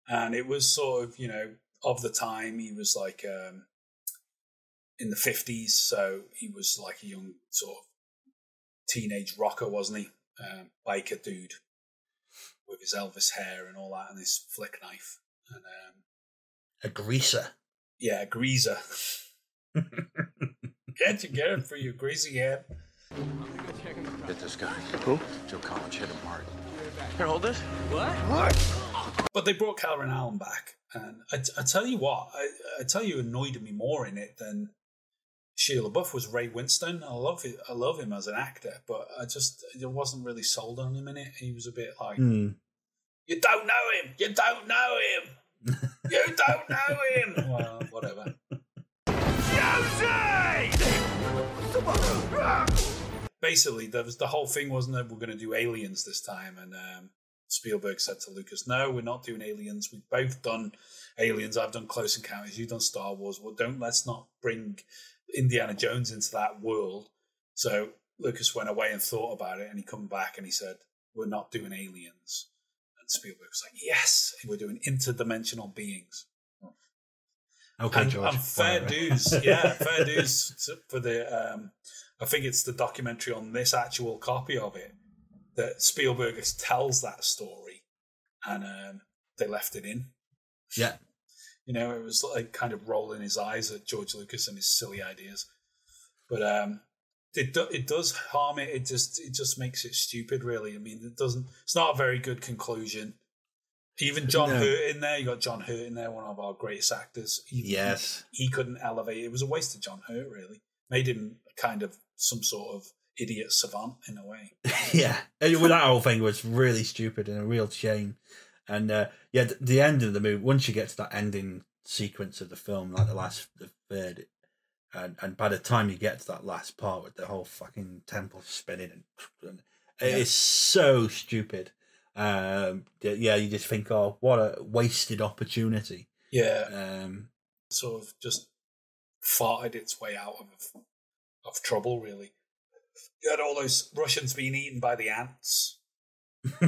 and it was sort of you know of the time he was like um, in the fifties, so he was like a young sort of teenage rocker, wasn't he? Um, biker dude with his Elvis hair and all that, and his flick knife, and um, A greaser. yeah, a greaser. [laughs] Can't you get it for your greasy head? Get this guy. Who? Joe Collins hit him hard. Here, hold this. What? What? But they brought Karen Allen back, and I, I tell you what, I, I tell you, annoyed me more in it than Shia LaBeouf was Ray Winstone. I love it. I love him as an actor, but I just I wasn't really sold on him in it. He was a bit like, Hmm. you don't know him, you don't know him, you don't know him. [laughs] well, whatever. Basically, the whole thing, wasn't that We're going to do aliens this time, and um, Spielberg said to Lucas, "No, we're not doing aliens. We've both done aliens. I've done Close Encounters. You've done Star Wars. Well, don't let's not bring Indiana Jones into that world." So Lucas went away and thought about it, and he come back and he said, "We're not doing aliens." And Spielberg was like, "Yes, we're doing interdimensional beings." Okay, and, George. and fair whatever. dues, yeah, [laughs] fair dues for the. Um, I think it's the documentary on this actual copy of it that Spielberg tells that story, and um, they left it in. Yeah. You know, it was like kind of rolling his eyes at George Lucas and his silly ideas, but um, it do, it does harm it. It just it just makes it stupid. Really, I mean, it doesn't. It's not a very good conclusion. Even John No. Hurt in there. You got John Hurt in there, one of our greatest actors. Even Yes. he couldn't elevate. It was a waste of John Hurt, really. Made him kind of some sort of idiot savant in a way. [laughs] yeah, well, that whole thing was really stupid and a real shame. And uh, yeah, th- the end of the movie. Once you get to that ending sequence of the film, like the last, the third, and and by the time you get to that last part with the whole fucking temple spinning and, and Yeah. it's so stupid. Um, yeah, you just think, oh, what a wasted opportunity. Yeah, Um, sort of just farted its way out of of trouble. Really, you had all those Russians being eaten by the ants, [laughs]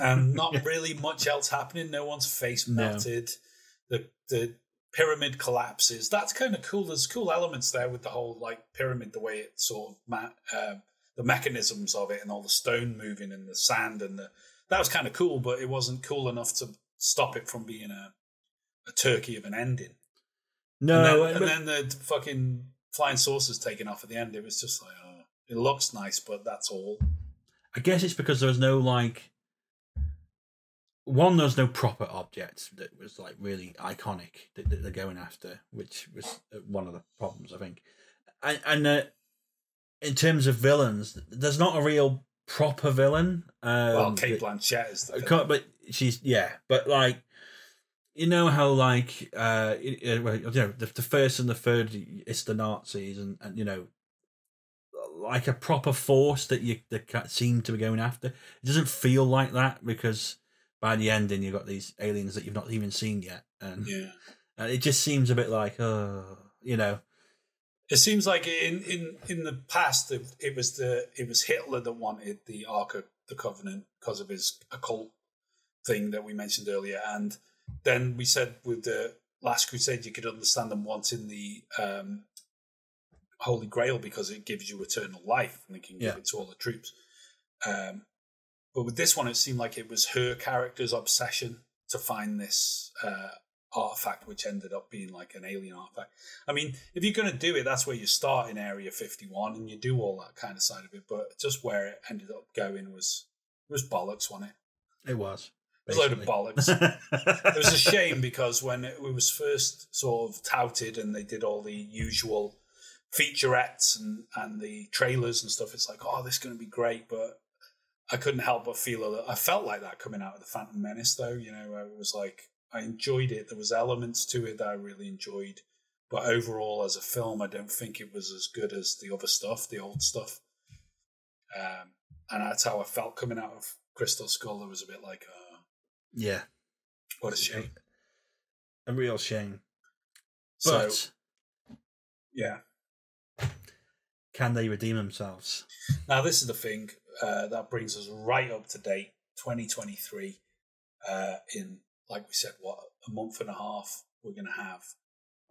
and not really much else happening. No one's face No. melted. The the pyramid collapses. That's kind of cool. There's cool elements there with the whole like pyramid, the way it sort of ma- uh, the mechanisms of it, and all the stone moving and the sand and the that was kind of cool. But it wasn't cool enough to stop it from being a a turkey of an ending. no, and then, and then the fucking flying saucers taken off at the end. It was just like, oh, it looks nice, but that's all. I guess it's because there was no like one. there's no proper object that was like really iconic that, that they're going after, which was uh, one of the problems I think. And, and uh, in terms of villains, there's not a real proper villain. Um, well, Cate Blanchett is the villain. but she's yeah, but like you know how like uh, you know the, the first and the third it's the Nazis and, and you know like a proper force that you that seem to be going after. It doesn't feel like that because by the ending you've got these aliens that you've not even seen yet, and, yeah. and it just seems a bit like oh you know It seems like in, in, in the past it, it was the it was Hitler that wanted the Ark of the Covenant because of his occult thing that we mentioned earlier, and then we said with the Last Crusade you could understand them wanting the um, Holy Grail because it gives you eternal life and they can give Yeah. it to all the troops. Um, but with this one, it seemed like it was her character's obsession to find this uh, artifact, which ended up being like an alien artifact. I mean, if you're going to do it, that's where you start in Area 51 and you do all that kind of side of it. But just where it ended up going was was bollocks, wasn't it? it was It was a load of bollocks. [laughs] it was a shame because when it was first sort of touted and they did all the usual featurettes and, and the trailers and stuff, it's like, oh, this is going to be great. But I couldn't help but feel that I felt like that coming out of the Phantom Menace, though. You know, it was like I enjoyed it. There was elements to it that I really enjoyed, But overall, as a film, I don't think it was as good as the other stuff, the old stuff. Um, and that's how I felt coming out of Crystal Skull. It was a bit like, uh, Yeah, what a shame. a real shame. So, But yeah. can they redeem themselves? Now, this is the thing uh, that brings us right up to date 2023. Uh, in, like we said, what, a month and a half, we're going to have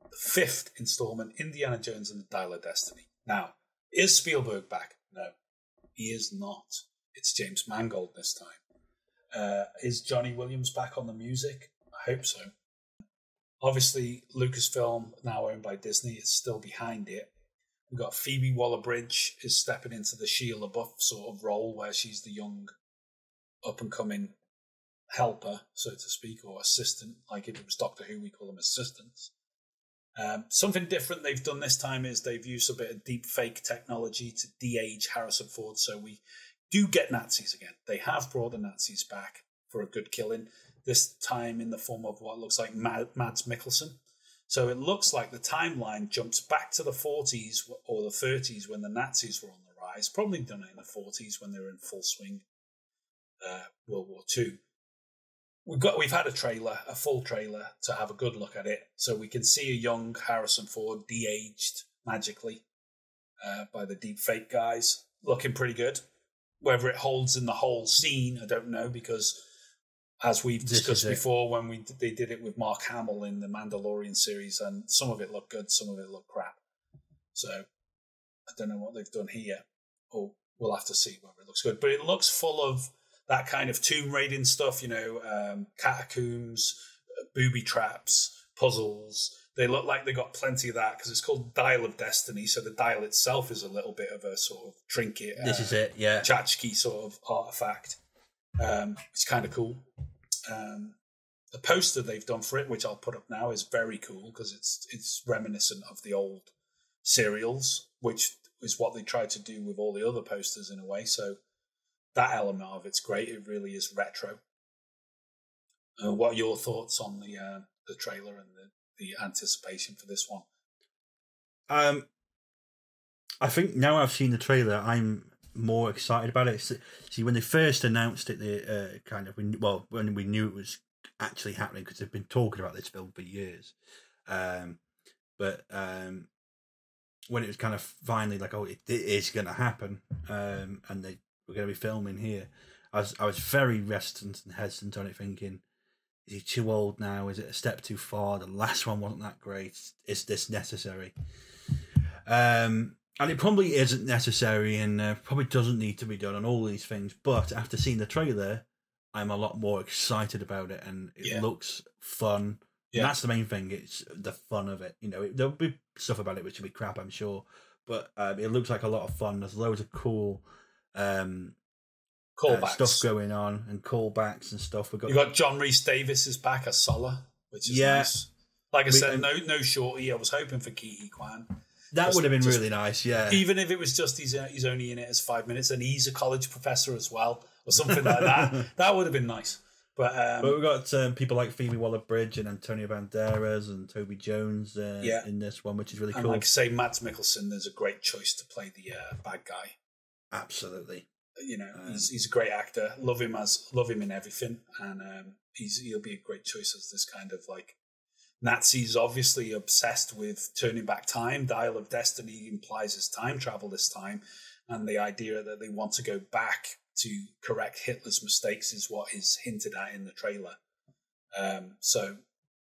the fifth installment Indiana Jones and the Dial of Destiny. Now, is Spielberg back? No, he is not. It's James Mangold this time. Uh, is Johnny Williams back on the music? I hope so. Obviously, Lucasfilm, now owned by Disney, is still behind it. We've got Phoebe Waller Bridge is stepping into the Shia LaBeouf sort of role where she's the young, up and coming helper, so to speak, or assistant. Like if it was Doctor Who, we call them assistants. Um, something different they've done this time is they've used a bit of deep fake technology to de-age Harrison Ford, so we do get Nazis again. They have brought the Nazis back for a good killing. This time in the form of what looks like Mad- Mads Mikkelsen. So it looks like the timeline jumps back to the 40s or the 30s when the Nazis were on the rise. Probably done it in the 40s when they were in full swing. Uh, World War Two. We've got we've had a trailer, a full trailer, to have a good look at it, so we can see a young Harrison Ford de-aged magically uh, by the deep fake guys, looking pretty good. Whether it holds in the whole scene, I don't know because as we've discussed before when we they did it with Mark Hamill in the Mandalorian series, and some of it looked good, some of it looked crap. So I don't know what they've done here, or we'll have to see whether it looks good. But it looks full of that kind of tomb raiding stuff, you know, um, catacombs, uh, booby traps, puzzles. They look like they got plenty of that because it's called Dial of Destiny. So the dial itself is a little bit of a sort of trinket. This uh, is it. Yeah. tchotchke sort of artifact. Um, it's kind of cool. Um, the poster they've done for it, which I'll put up now, is very cool because it's it's reminiscent of the old serials, which is what they tried to do with all the other posters in a way. So that element of it's great. It really is retro. Uh, what are your thoughts on the uh, the trailer and the, the anticipation for this one? Um, I think now I've seen the trailer, I'm more excited about it. See, when they first announced it, they uh, kind of we, well when we knew it was actually happening because they've been talking about this film for years. Um, but um, when it was kind of finally like, oh, it, it is going to happen, um, and they were going to be filming here, I was I was very reticent and hesitant on it, thinking. Is he too old now? Is it a step too far? The last one wasn't that great. Is this necessary? Um, and it probably isn't necessary and uh, probably doesn't need to be done on all these things. But after seeing the trailer, I'm a lot more excited about it and it Yeah. looks fun. And Yeah. that's the main thing. It's the fun of it. You know, it, there'll be stuff about it which will be crap, I'm sure. But um, it looks like a lot of fun. There's loads of cool um, uh, stuff going on and callbacks and stuff. We've got, You got John Rhys-Davies is back as Sallah, which is Yeah. nice. Like I We- said, no no shorty. I was hoping for Ke Quan. that just- would have been just- really nice. Yeah. Even if it was just he's, uh, he's only in it as five minutes and he's a college professor as well, or something like that, [laughs] that would have been nice. But, um, But we've got um, people like Phoebe Waller-Bridge and Antonio Banderas and Toby Jones uh, Yeah. in this one, which is really and cool. like I say, Mads Mikkelsen is a great choice to play the uh, bad guy. Absolutely. You know, Um, he's, he's a great actor. Love him as love him in everything, and um, he's he'll be a great choice as this kind of like Nazis. Obviously obsessed with turning back time. Dial of Destiny implies it's time travel this time, and the idea that they want to go back to correct Hitler's mistakes is what is hinted at in the trailer. Um, so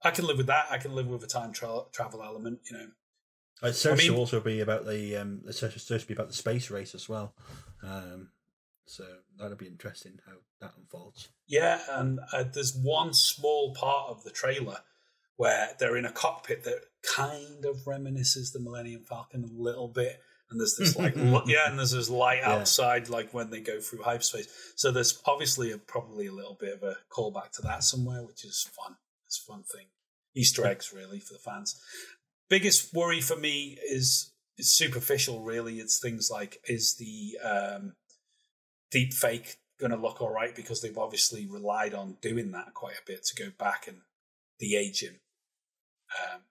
I can live with that. I can live with a time tra- travel element. You know, It's supposed I mean- to also be about the um, it's supposed to be about the space race as well. Um, so that'll be interesting how that unfolds. Yeah, and uh, there's one small part of the trailer where they're in a cockpit that kind of reminisces the Millennium Falcon a little bit. And there's this like [laughs] li- yeah, and there's this light Yeah. outside, like when they go through hyperspace. So there's obviously a, probably a little bit of a callback to that somewhere, which is fun. It's a fun thing. Easter eggs really for the fans. Biggest worry for me is is superficial. Really, it's things like is the um, deep fake going to look all right because they've obviously relied on doing that quite a bit to go back and de-age him. Um,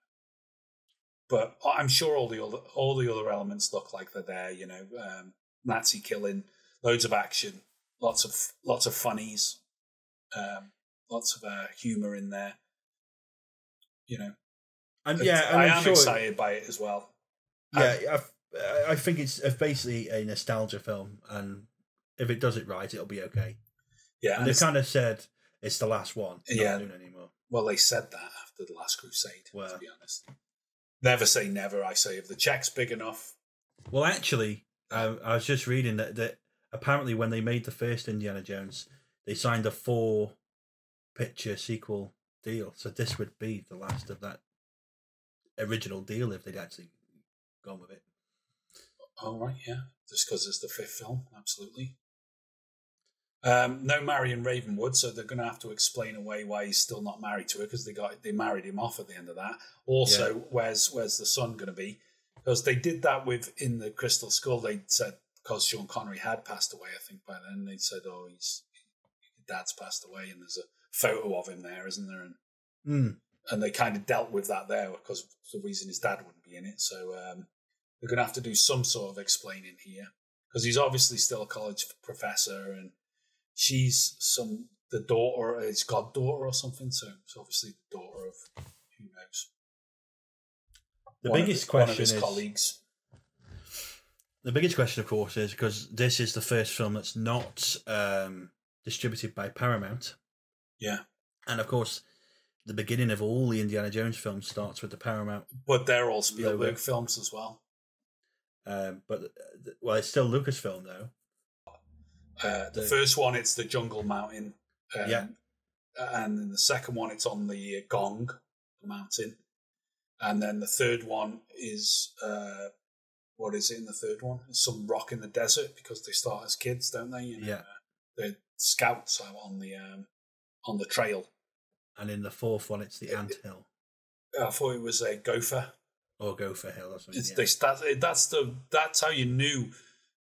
but I'm sure all the other all the other elements look like they're there. You know, um, Nazi killing, loads of action, lots of lots of funnies, um, lots of uh, humor in there. You know, And yeah, and I I'm am sure, excited by it as well. Yeah, I've, I think it's it's basically a nostalgia film, and if it does it right, it'll be okay. Yeah, and and they've kind of said it's the last one. Yeah. anymore. Well, they said that after the Last Crusade. Well, To be honest, never say never. I say if the check's big enough. Well, actually, I, I was just reading that, that apparently when they made the first Indiana Jones, they signed a four picture sequel deal. So this would be the last of that original deal if they'd actually gone with it. Oh right, yeah, just because it's the fifth film, absolutely. Um, no Marion Ravenwood, so they're going to have to explain away why he's still not married to her because they got they married him off at the end of that. Also, Yeah. where's where's the son going to be? Because they did that with in the Crystal Skull. They said because Sean Connery had passed away, I think by then they said, "Oh, he's dad's passed away," and there's a photo of him there, isn't there? And Mm. And they kind of dealt with that there because the reason his dad wouldn't be in it. So um, they're going to have to do some sort of explaining here because he's obviously still a college professor and she's some the daughter, his goddaughter or something. So it's obviously the daughter of who knows. The One of biggest one of question his is colleagues. the biggest question, of course, is because this is the first film that's not um, distributed by Paramount, Yeah, and of course, the beginning of all the Indiana Jones films starts with the Paramount. but they're all Spielberg Logo. films as well. Um, but uh, well, it's still Lucasfilm though. Uh, the The- first one, it's the Jungle Mountain. Um, Yeah. And then the second one, it's on the Gong Mountain. And then the third one is, uh, what is it in the third one? It's some rock in the desert because they start as kids, don't they? You know, Yeah. uh, they're scouts out on the um, on the trail. And in the fourth one, it's the Ant Hill I thought it was a gopher. or Gopher Hill or something. It's, yeah. they, that, that's the that's how you knew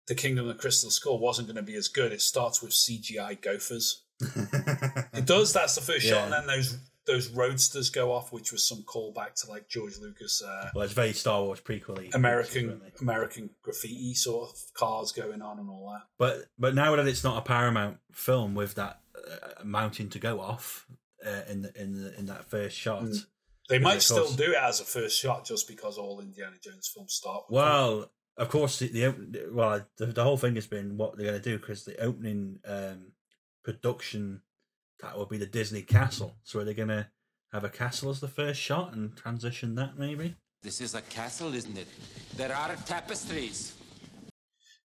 the Kingdom of the Crystal Skull wasn't going to be as good. It starts with CGI gophers. It [laughs] does. That's the first shot, and then those those roadsters go off, which was some callback to like George Lucas uh, Well, it's very Star Wars prequely. American? American graffiti sort of cars going on and all that. But but now that it's not a Paramount film with that uh, mountain to go off uh, in the, in the, in that first shot. Mm. They might of still do it as a first shot, just because all Indiana Jones films start. With that. Well, of course, the, the well the, the whole thing has been what they're going to do because the opening um, production that will be the Disney castle. So are they going to have a castle as the first shot and transition that maybe? This is a castle, isn't it? There are tapestries.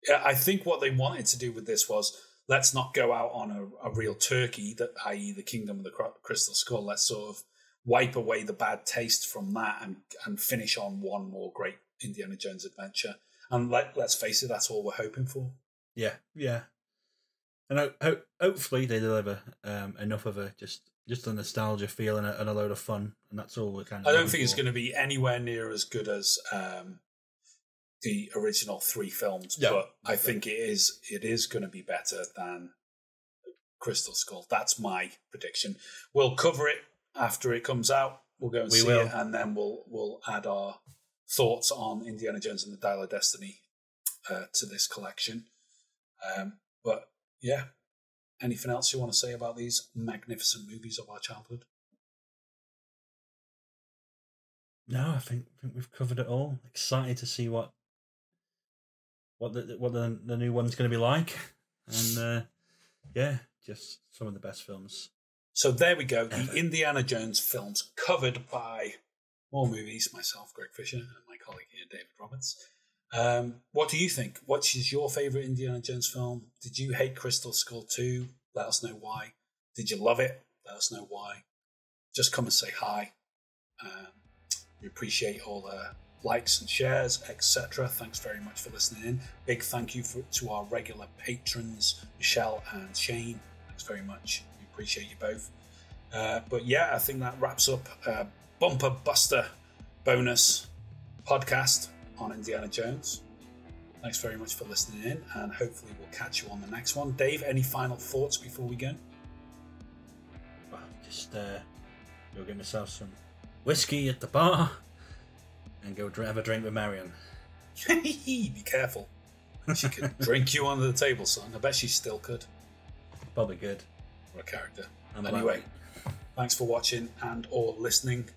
Yeah, I think what they wanted to do with this was let's not go out on a, a real turkey, that i.e. the Kingdom of the Crystal Skull. Let's sort of wipe away the bad taste from that and and finish on one more great Indiana Jones adventure. And let, let's face it, that's all we're hoping for. Yeah, yeah. And ho- ho- hopefully they deliver um, enough of a just just a nostalgia feel and a, and a load of fun, and that's all we're kind of. I don't think it's going to be anywhere near as good as um, the original three films, Yeah. but I think it is it is going to be better than Crystal Skull. That's my prediction. We'll cover it after it comes out. We'll go and We see will. it, and then we'll we'll add our thoughts on Indiana Jones and the Dial of Destiny uh, to this collection. Um, but yeah, anything else you want to say about these magnificent movies of our childhood? No, I think, I think we've covered it all. Excited to see what what the what the, the new one's going to be like, and uh, yeah, just some of the best films. So there we go. The Indiana Jones films covered by more movies. Myself, Greg Fisher, and my colleague here, David Roberts. Um, what do you think? What is your favorite Indiana Jones film? Did you hate Crystal Skull 2? Let us know why. Did you love it? Let us know why. Just come and say hi. Um, we appreciate all the likes and shares, etc. Thanks very much for listening in. Big thank you for, to our regular patrons, Michelle and Shane. Thanks very much. We appreciate you both. Uh, but yeah, I think that wraps up uh, Bumper Buster bonus podcast on Indiana Jones. Thanks very much for listening in, and hopefully we'll catch you on the next one. Dave, any final thoughts before we go? Well, just uh, go get myself some whiskey at the bar, and go have a drink with Marion. [laughs] Be careful. She could [laughs] drink you under the table, son. I bet she still could. Probably good. What a character. I'm anyway, thanks for watching and or listening.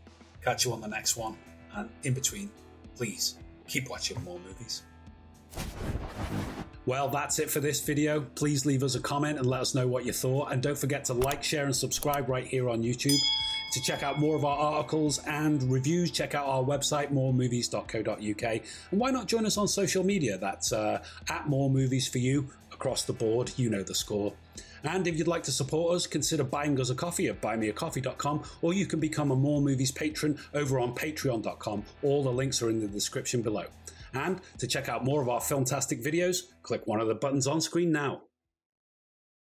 Catch you on the next one. And in between, please keep watching more movies. Well, that's it for this video. Please leave us a comment and let us know what you thought. And don't forget to like, share, and subscribe right here on YouTube. To check out more of our articles and reviews, check out our website, moremovies.co.uk. And why not join us on social media? That's uh, at More Movies for You across the board. You know the score. And if you'd like to support us, consider buying us a coffee at buymeacoffee.com or you can become a More Movies patron over on patreon.com. All the links are in the description below. And to check out more of our filmtastic videos, click one of the buttons on screen now.